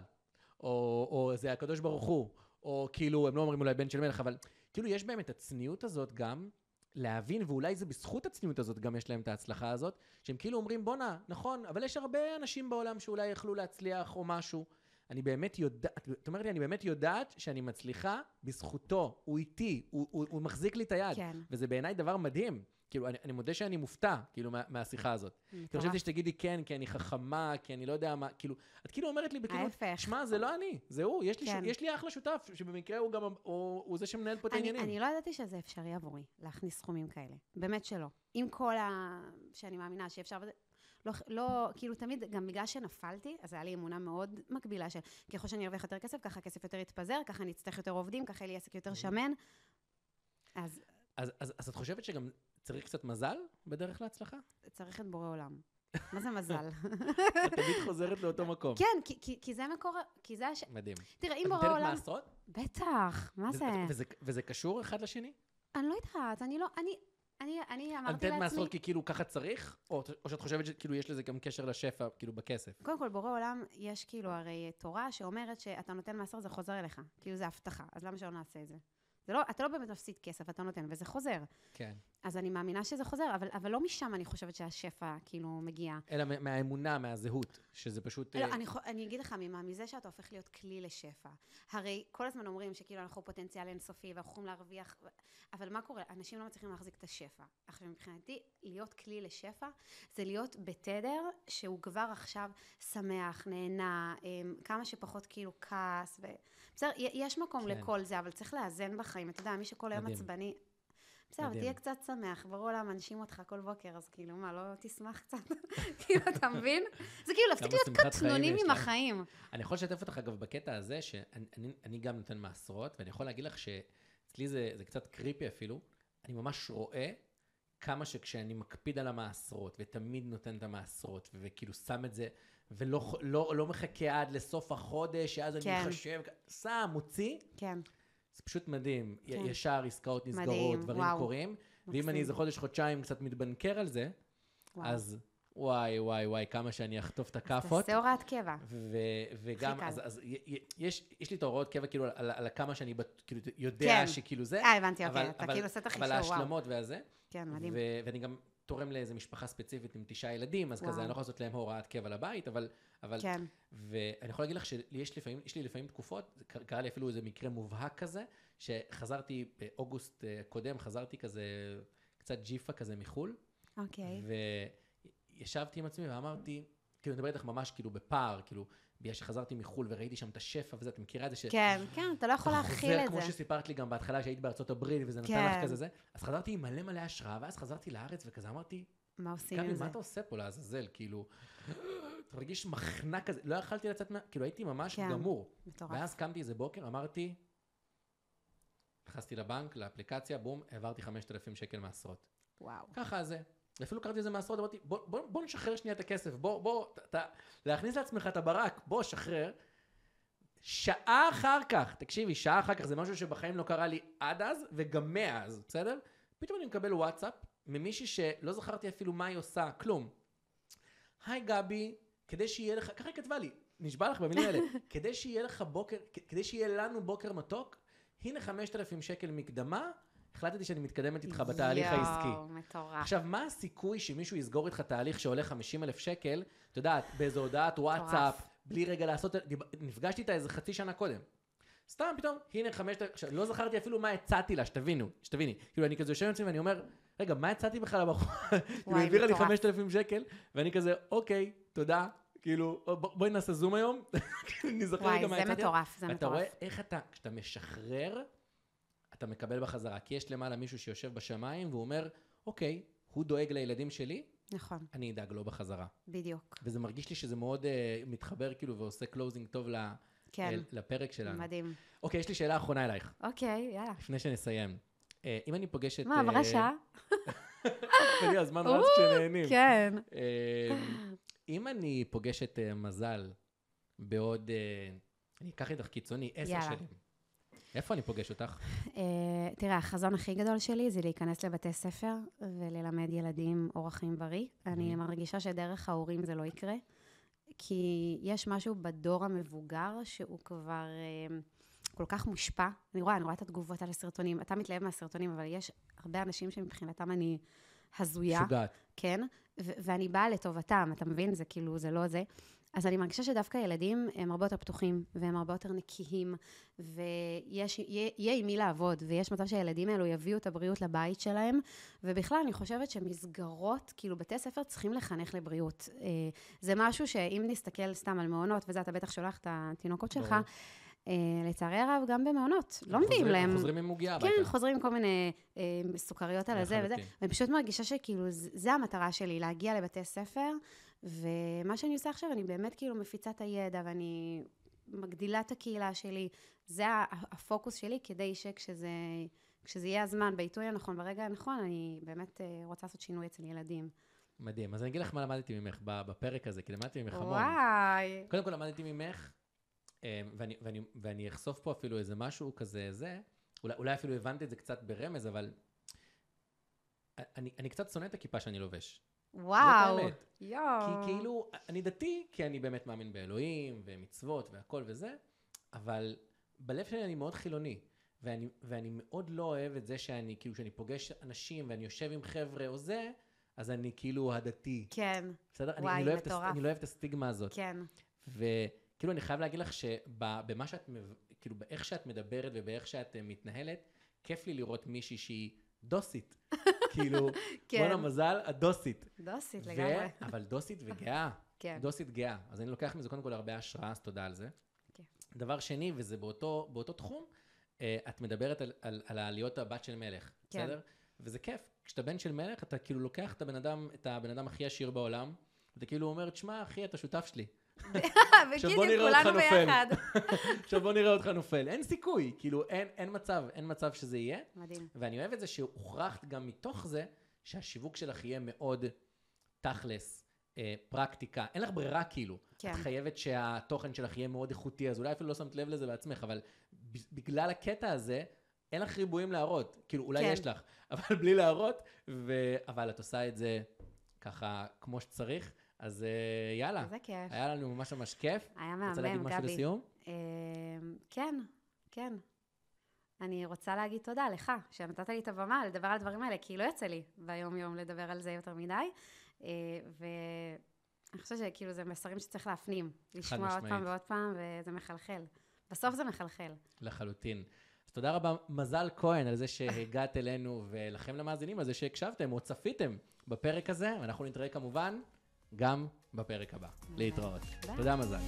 Speaker 1: או, או זה הקדוש ברוך הוא. או כאילו, הם לא אומרים אולי בן של מלך, אבל כאילו יש בהם את הצניעות הזאת גם, להבין, ואולי זה בזכות הצניעות הזאת גם יש להם את ההצלחה הזאת, שהם כאילו אומרים, בואנה, נכון, אבל יש הרבה אנשים בעולם שאולי יכלו להצליח או משהו. אני באמת יודעת, את אומרת לי, אני באמת יודעת שאני מצליחה בזכותו, הוא איתי, הוא, הוא, הוא מחזיק לי את היד.
Speaker 2: כן.
Speaker 1: וזה בעיניי דבר מדהים. כאילו, אני, אני מודה שאני מופתע, כאילו, מה, מהשיחה הזאת. כי
Speaker 2: מטורף.
Speaker 1: חשבתי שתגידי כן, כי אני חכמה, כי אני לא יודע מה, כאילו, את כאילו אומרת לי בכאילו,
Speaker 2: ההפך.
Speaker 1: שמע, זה לא אני, זה הוא, יש לי,
Speaker 2: כן.
Speaker 1: ש... יש לי אחלה שותף, שבמקרה הוא גם, הוא, הוא זה שמנהל פה את העניינים.
Speaker 2: אני לא ידעתי שזה אפשרי עבורי, להכניס סכומים כאלה. באמת שלא. עם כל ה... שאני מאמינה שאפשר... לא, לא, כאילו תמיד, גם בגלל שנפלתי, אז היה לי אמונה מאוד מקבילה של ככל שאני ארוויח יותר כסף, ככה הכסף יותר יתפזר, ככה אני אצטרך יותר עובדים, ככה יהיה לי עסק יותר שמן. אז
Speaker 1: אז, אז, אז את חושבת שגם צריך קצת מזל בדרך להצלחה?
Speaker 2: צריך את בורא עולם. מה זה מזל?
Speaker 1: את תמיד חוזרת לאותו מקום.
Speaker 2: כן, כי, זה מקור... כי זה... הש...
Speaker 1: מדהים.
Speaker 2: תראה, אם
Speaker 1: את
Speaker 2: בורא
Speaker 1: נותנת
Speaker 2: עולם...
Speaker 1: מעשרות?
Speaker 2: בטח, מה זה?
Speaker 1: וזה, קשור אחד לשני?
Speaker 2: אני לא יודעת, אני לא... אני... אני, אני
Speaker 1: את
Speaker 2: אמרתי
Speaker 1: נותנת
Speaker 2: לעצמי...
Speaker 1: מעשרות כי כאילו ככה צריך? או, או שאת חושבת שכאילו יש לזה גם קשר לשפע, כאילו בכסף?
Speaker 2: קודם כל, בורא עולם, יש כאילו הרי תורה שאומרת שאתה נותן מעשר, זה חוזר אליך. כאילו, זה הבטחה. אז למה שלא נעשה את זה? זה לא, אתה לא באמת מפסיד כסף, אתה נותן, וזה חוזר.
Speaker 1: כן.
Speaker 2: אז אני מאמינה שזה חוזר, אבל, אבל לא משם אני חושבת שהשפע כאילו מגיע.
Speaker 1: אלא מה- מהאמונה, מהזהות, שזה פשוט...
Speaker 2: לא,
Speaker 1: אה,
Speaker 2: אני, אני אגיד לך, ממה, מזה שאתה הופך להיות כלי לשפע. הרי כל הזמן אומרים שכאילו אנחנו פוטנציאל אינסופי ואנחנו יכולים להרוויח, אבל מה קורה? אנשים לא מצליחים להחזיק את השפע. עכשיו, מבחינתי, להיות כלי לשפע זה להיות בתדר שהוא כבר עכשיו שמח, נהנה, אמ, כמה שפחות כאילו כעס. ו... בסדר, יש מקום
Speaker 1: כן.
Speaker 2: לכל זה, אבל צריך לאזן בחיים. אתה יודע, מי שכל היום. עצבני... בסדר. תהיה קצת שמח, ברור למה אנשים אותך כל בוקר, אז כאילו, מה, לא תשמח קצת? כאילו, אתה מבין? זה כאילו להפסיק להיות קטנונים עם. החיים.
Speaker 1: אני יכול לשתף אותך, אגב, בקטע הזה, שאני אני, אני גם נותן מעשרות, ואני יכול להגיד לך שאצלי זה, קצת קריפי אפילו, אני ממש רואה כמה שכשאני מקפיד על המעשרות, ותמיד נותן את המעשרות, וכאילו שם את זה, ולא לא, לא מחכה עד לסוף החודש, שאז
Speaker 2: כן.
Speaker 1: אני אחשב, שם, מוציא,
Speaker 2: כן,
Speaker 1: זה פשוט מדהים.
Speaker 2: כן.
Speaker 1: ישר עסקאות נסגרות,
Speaker 2: מדהים,
Speaker 1: דברים
Speaker 2: וואו.
Speaker 1: קורים, ואם
Speaker 2: מקסים.
Speaker 1: אני איזה חודש, חודשיים קצת מתבנקר על זה,
Speaker 2: וואו.
Speaker 1: אז וואי, וואי, וואי, כמה שאני אחטוף את
Speaker 2: אז
Speaker 1: הכאפות.
Speaker 2: תעשה הוראת קבע.
Speaker 1: וגם. אז, אז יש, יש לי את ההוראות קבע כאילו על, על כמה שאני כאילו יודע
Speaker 2: כן.
Speaker 1: שכאילו זה,
Speaker 2: אה, הבנתי,
Speaker 1: אבל-
Speaker 2: אוקיי. אתה
Speaker 1: אבל-
Speaker 2: כאילו עושה את החישור,
Speaker 1: אבל
Speaker 2: וואו.
Speaker 1: ההשלמות והזה,
Speaker 2: כן, מדהים.
Speaker 1: ואני גם תורם לאיזה משפחה ספציפית עם תשעה ילדים, אז כזה
Speaker 2: וואו.
Speaker 1: אני לא יכול לעשות להם הוראת קבע לבית, אבל, אבל,
Speaker 2: כן,
Speaker 1: ואני יכול להגיד לך שיש לפעמים, לי לפעמים תקופות, קרה לי אפילו איזה מקרה מובהק כזה, שחזרתי באוגוסט אה, קודם, חזרתי כזה, קצת ג'יפה כזה מחו"ל,
Speaker 2: אוקיי.
Speaker 1: וישבתי עם עצמי ואמרתי, כאילו, אני מדבר איתך ממש כאילו בפער, כאילו, בגלל שחזרתי מחו"ל וראיתי שם את השפע וזה, את מכירה את זה ש...
Speaker 2: כן, כן, אתה לא יכול להכיל את
Speaker 1: כמו
Speaker 2: זה.
Speaker 1: שסיפרת לי גם בהתחלה שהיית בארצות הברית וזה נתן
Speaker 2: כן.
Speaker 1: לך כזה זה, אז חזרתי עם מלא מלא השראה, ואז חזרתי לארץ וכזה אמרתי,
Speaker 2: מה עושים עם זה?
Speaker 1: מה אתה עושה פה לעזאזל? כאילו, אתה מרגיש מחנק כזה, לא יכלתי לצאת מה... כאילו הייתי ממש
Speaker 2: כן.
Speaker 1: גמור.
Speaker 2: מטורף.
Speaker 1: ואז קמתי איזה בוקר, אמרתי, נכנסתי לבנק, לאפליקציה, בום, העברתי 5,000 שקל מעשרות.
Speaker 2: וואו.
Speaker 1: ככה זה. אפילו קראתי לזה מעשרות, אמרתי, בוא, בוא, בוא נשחרר שנייה את הכסף, בוא, בוא, ת- ת- להכניס לעצמך את הברק, בוא, שחרר. שעה אחר כך, תקשיבי, שעה אחר כך, זה משהו שבחיים לא קרה לי עד אז, וגם מאז, בסדר? פתאום אני מקבל וואטסאפ ממישהי שלא זכרתי אפילו מה היא עושה, כלום. היי גבי, כדי שיהיה לך, ככה היא כתבה לי, נשבע לך במילים האלה, כדי שיהיה לך בוקר, כדי שיהיה לנו בוקר מתוק, הנה 5,000 שקל מקדמה, החלטתי שאני מתקדמת איתך בתהליך העסקי.
Speaker 2: יואו, מטורף.
Speaker 1: עכשיו, מה הסיכוי שמישהו יסגור איתך תהליך שעולה 50 אלף שקל, אתה יודעת, באיזו הודעת וואטסאפ, בלי רגע לעשות, נפגשתי איתה איזה חצי שנה קודם. סתם פתאום, הנה 5,000, עכשיו, לא זכרתי אפילו מה הצעתי לה, שתבינו, שתביני. כאילו, אני כזה יושב עם עצמי ואני אומר, רגע, מה הצעתי בכלל לבחורה? כאילו,
Speaker 2: וואי,
Speaker 1: העבירה לי
Speaker 2: מטורף.
Speaker 1: 5,000 שקל, ואני כזה, אוקיי, תודה, כאילו, בואי נעשה זום היום. זוכר
Speaker 2: וואי,
Speaker 1: רגע מה
Speaker 2: זה
Speaker 1: הצעתי לה.
Speaker 2: מטורף, זה מטורף.
Speaker 1: רואה איך אתה, כשאתה משחרר, אתה מקבל בחזרה. כי יש למעלה מישהו שיושב בשמיים והוא אומר, אוקיי, הוא דואג לילדים שלי,
Speaker 2: נכון,
Speaker 1: אני אדאג לו בחזרה.
Speaker 2: בדיוק.
Speaker 1: וזה מרגיש לי שזה מאוד uh, מתחבר כאילו ועושה closing טוב ל,
Speaker 2: כן,
Speaker 1: אל, לפרק שלנו.
Speaker 2: מדהים.
Speaker 1: אוקיי, יש לי שאלה אחרונה אלייך,
Speaker 2: אוקיי, יאללה.
Speaker 1: לפני שנסיים. Uh, אם אני פוגש את...
Speaker 2: מה, עברה
Speaker 1: אה,
Speaker 2: שעה?
Speaker 1: תראי, הזמן רץ כשנהנים.
Speaker 2: כן.
Speaker 1: אה, אם אני פוגש את אה, מזל בעוד, אה, אני אקח איתך קיצוני, עשר. שנים. איפה אני פוגש אותך?
Speaker 2: אה, תראה, החזון הכי גדול שלי זה להיכנס לבתי ספר וללמד ילדים אורח חיים בריא. אני מרגישה שדרך ההורים זה לא יקרה, כי יש משהו בדור המבוגר שהוא כבר אה, כל כך מושפע. אני רואה, אני רואה את התגובות על הסרטונים. אתה מתלהב מהסרטונים, אבל יש הרבה אנשים שמבחינתם אני הזויה.
Speaker 1: משוגעת.
Speaker 2: כן? ואני באה לטובתם, אתה מבין? זה כאילו, זה לא זה. אז אני מרגישה שדווקא ילדים הם הרבה יותר פתוחים, והם הרבה יותר נקיים, ויש, יהיה, יהיה עם מי לעבוד, ויש מצב שהילדים האלו יביאו את הבריאות לבית שלהם, ובכלל, אני חושבת שמסגרות, כאילו, בתי ספר צריכים לחנך לבריאות. אה, זה משהו שאם נסתכל סתם על מעונות, וזה, אתה בטח שולח את התינוקות שלך. אה, לצערי הרב, גם במעונות, לא מביאים להם...
Speaker 1: הם חוזרים עם עוגיה הביתה.
Speaker 2: כן, חוזרים עם כל מיני אה, סוכריות על הזה וזה. ואני פשוט מרגישה שכאילו, זה המטרה שלי, להגיע לבתי ספר, ומה שאני עושה עכשיו, אני באמת כאילו מפיצה את הידע, ואני מגדילה את הקהילה שלי. זה הפוקוס שלי, כדי שכשזה כשזה יהיה הזמן, בעיתוי הנכון, ברגע הנכון, אני באמת אה, רוצה לעשות שינוי אצל ילדים.
Speaker 1: מדהים. אז אני אגיד לך מה למדתי ממך בפרק הזה, כי למדתי ממך המון.
Speaker 2: וואי.
Speaker 1: קודם כל למדתי ממך, אה, ואני, ואני, ואני אחשוף פה אפילו איזה משהו כזה, זה, אולי, אולי אפילו הבנתי את זה קצת ברמז, אבל אני, אני קצת שונא את הכיפה שאני לובש.
Speaker 2: וואו.
Speaker 1: האמת.
Speaker 2: יואו.
Speaker 1: כי כאילו, אני דתי, כי אני באמת מאמין באלוהים, ומצוות והכל וזה, אבל בלב שלי אני מאוד חילוני. ואני, ואני מאוד לא אוהב את זה שאני, כאילו, כשאני פוגש אנשים ואני יושב עם חבר'ה או זה, אז אני כאילו הדתי.
Speaker 2: כן,
Speaker 1: בסדר? אני,
Speaker 2: וואי,
Speaker 1: אני, לא אוהב את. אני לא אוהב את הסטיגמה הזאת.
Speaker 2: כן,
Speaker 1: וכאילו, אני חייב להגיד לך שבמה שאת, כאילו, באיך שאת מדברת ובאיך שאת אה, מתנהלת, כיף לי לראות מישהי שהיא דוסית. כאילו,
Speaker 2: כן.
Speaker 1: בואנה מזל, הדוסית.
Speaker 2: דוסית
Speaker 1: ו-
Speaker 2: לגמרי.
Speaker 1: אבל דוסית וגאה.
Speaker 2: כן.
Speaker 1: דוסית גאה. אז אני לוקח מזה קודם כל הרבה השראה, אז תודה על זה.
Speaker 2: כן.
Speaker 1: דבר שני, וזה באותו, באותו תחום, אה, את מדברת על, על, על העליות הבת של מלך,
Speaker 2: כן.
Speaker 1: בסדר? וזה כיף. כשאתה בן של מלך, אתה כאילו לוקח את הבן אדם, את הבן אדם הכי עשיר בעולם, ואתה כאילו אומר, תשמע, אחי, אתה שותף שלי.
Speaker 2: בדיוק,
Speaker 1: בוא נראה אותך
Speaker 2: כולנו
Speaker 1: נופל.
Speaker 2: ביחד.
Speaker 1: עכשיו בוא נראה אותך נופל. אין סיכוי, כאילו, אין, אין מצב, אין מצב שזה יהיה.
Speaker 2: מדהים.
Speaker 1: ואני אוהב את זה שהוכרחת גם מתוך זה, שהשיווק שלך יהיה מאוד תכלס, אה, פרקטיקה. אין לך ברירה כאילו.
Speaker 2: כן.
Speaker 1: את חייבת שהתוכן שלך יהיה מאוד איכותי, אז אולי אפילו לא שמת לב לזה בעצמך, אבל בגלל הקטע הזה, אין לך ריבועים להראות. כאילו, אולי
Speaker 2: כן.
Speaker 1: יש לך, אבל בלי להראות, ו... אבל את עושה את זה ככה כמו שצריך, אז אה, יאללה.
Speaker 2: זה כיף.
Speaker 1: היה לנו ממש ממש כיף.
Speaker 2: היה
Speaker 1: רוצה להגיד
Speaker 2: מהמם,
Speaker 1: משהו
Speaker 2: גבי.
Speaker 1: לסיום?
Speaker 2: אמ, כן, כן. אני רוצה להגיד תודה לך, שנתת לי את הבמה לדבר על הדברים האלה, כי לא יוצא לי ביום-יום לדבר על זה יותר מדי. אה, ואני חושבת שכאילו זה מסרים שצריך להפנים. לשמוע עוד. פעם ועוד פעם, וזה מחלחל. בסוף זה מחלחל.
Speaker 1: לחלוטין. אז תודה רבה, מזל כהן, על זה שהגעת אלינו, ולכם למאזינים, על זה שהקשבתם או צפיתם בפרק הזה, ואנחנו נתראה כמובן גם בפרק הבא. להתראות.
Speaker 2: ביי.
Speaker 1: תודה, מזל.